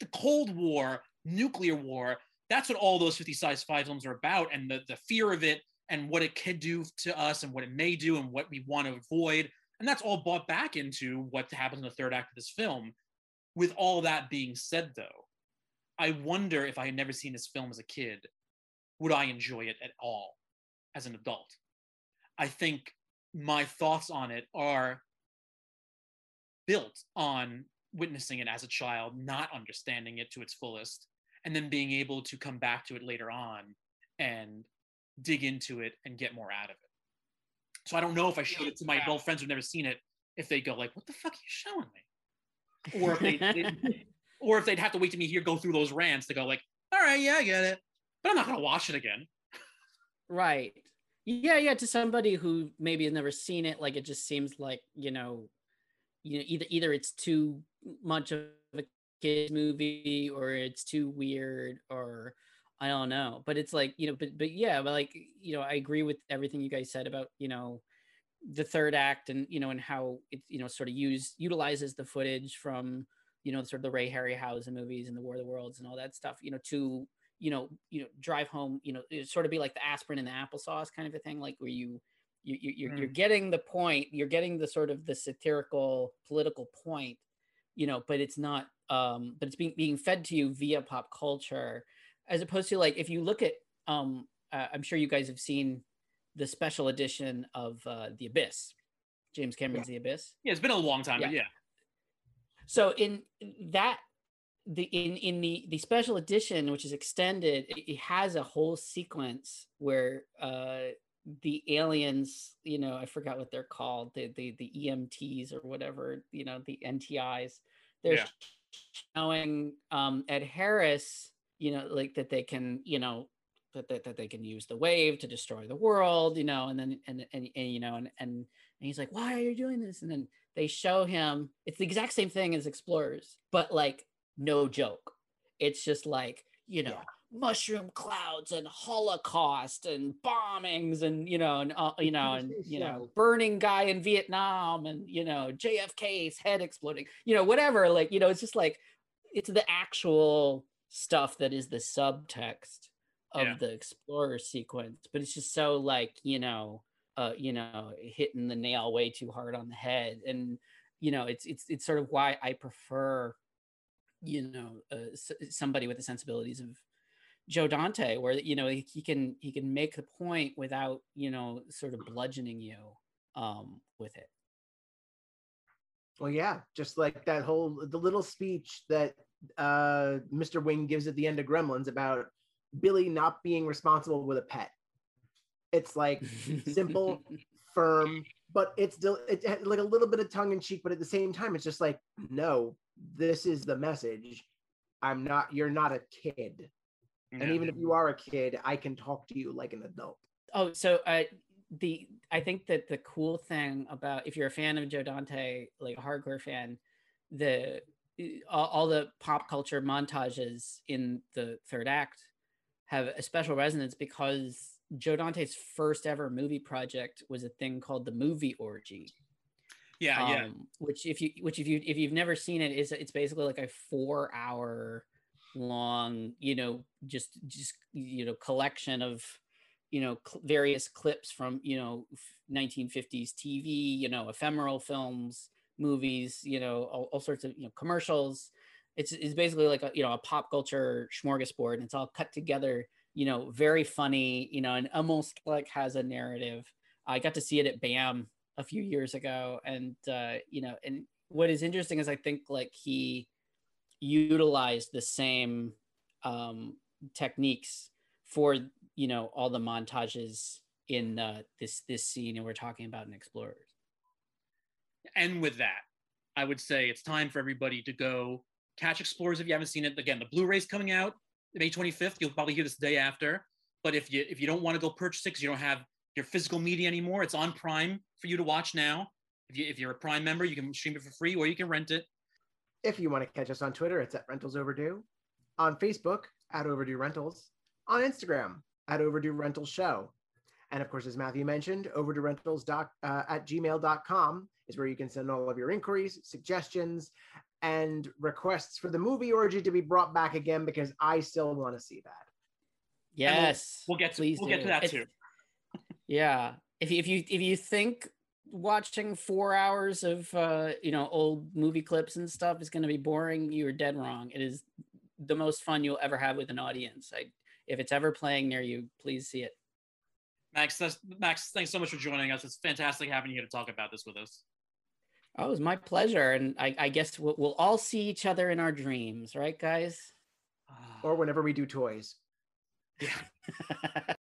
the Cold War, nuclear war. That's what all those 50s sci fi films are about. And the, the fear of it and what it could do to us and what it may do and what we want to avoid. And that's all brought back into what happens in the third act of this film. With all that being said, though, I wonder if I had never seen this film as a kid, would I enjoy it at all as an adult? I think my thoughts on it are built on witnessing it as a child, not understanding it to its fullest, and then being able to come back to it later on and dig into it and get more out of it. So I don't know if I showed it to my adult friends who've never seen it, if they go like, "What the fuck are you showing me?" or if they, <laughs> they or if they'd have to wait to me here go through those rants to go like, all right, yeah, I get it, but I'm not gonna watch it again. Right. Yeah, yeah. To somebody who maybe has never seen it, like it just seems like you know, you know, either either it's too much of a kid movie or it's too weird or I don't know. But it's like you know, but but yeah, but like you know, I agree with everything you guys said about you know the third act and you know and how it you know sort of use utilizes the footage from you know sort of the Ray Harryhausen movies and the War of the Worlds and all that stuff you know to you know you know drive home you know sort of be like the aspirin and the applesauce kind of a thing like where you you, you you're, mm. you're getting the point you're getting the sort of the satirical political point you know but it's not um but it's being being fed to you via pop culture as opposed to like if you look at um uh, i'm sure you guys have seen the special edition of uh, The Abyss, James Cameron's yeah. The Abyss. Yeah, it's been a long time, yeah. but yeah. So in that the in in the the special edition, which is extended, it, it has a whole sequence where uh, the aliens, you know, I forgot what they're called, the the the EMTs or whatever, you know, the NTIs. They're yeah. showing um, Ed Harris, you know, like that they can, you know, that, that, that they can use the wave to destroy the world, you know, and then and and, and you know, and, and and he's like, why are you doing this? And then they show him it's the exact same thing as Explorers, but like no joke. It's just like you know. Yeah. Mushroom clouds and holocaust and bombings and you know and uh, you know and you know burning guy in vietnam and you know jfk's head exploding you know whatever like you know it's just like it's the actual stuff that is the subtext of Yeah. the explorer sequence, but it's just so like you know, uh, you know, hitting the nail way too hard on the head, and you know, it's it's it's sort of why I prefer, you know, uh, somebody with the sensibilities of Joe Dante, where you know he, he can he can make the point without you know sort of bludgeoning you um, with it. Well, yeah, just like that whole the little speech that uh, Mr. Wing gives at the end of Gremlins about Billy not being responsible with a pet. It's like simple, <laughs> firm, but it's still it's like a little bit of tongue in cheek, but at the same time, it's just like, no, this is the message. I'm not. You're not a kid, and Yeah. even if you are a kid, I can talk to you like an adult. Oh, so uh, the I think that the cool thing about if you're a fan of Joe Dante, like a hardcore fan, the all, all the pop culture montages in the third act have a special resonance because Joe Dante's first ever movie project was a thing called the Movie Orgy. yeah, yeah. um, which if you which if you if you've never seen it is it's basically like a four hour long you know just just you know collection of you know cl- various clips from you know f- 1950s tv you know ephemeral films movies you know all, all sorts of you know commercials it's, it's basically like a you know a pop culture smorgasbord and it's all cut together you know very funny you know and almost like has a narrative i got to see it at bam a few years ago and uh you know and what is interesting is i think like he utilized the same um techniques for you know all the montages in uh this this scene and we're talking about in explorers And with that, I would say it's time for everybody to go catch Explorers if you haven't seen it. Again, the Blu-ray's coming out May 25th. You'll probably hear this the day after. But if you if you don't want to go purchase it because you don't have your physical media anymore, it's on Prime for you to watch now. If you if you're a Prime member, you can stream it for free or you can rent it. If you want to catch us on Twitter, it's at Rentals Overdue. On Facebook, at Overdue Rentals. On Instagram, at Overdue Rentals Show. And of course, as Matthew mentioned, overdue rentals doc, uh, at gmail.com is where you can send all of your inquiries, suggestions, and requests for the movie orgy to be brought back again because I still want to see that. we'll- yes We'll get to we'll get to that If- too. <laughs> yeah if you, if you if you think watching four hours of uh you know old movie clips and stuff is going to be boring you're dead wrong it is the most fun you'll ever have with an audience I, if it's ever playing near you please see it Max, that's, Max, thanks so much for joining us. It's fantastic having you here to talk about this with us. oh it was my pleasure and i, I guess we'll, we'll all see each other in our dreams right guys Or whenever we do toys. yeah. <laughs>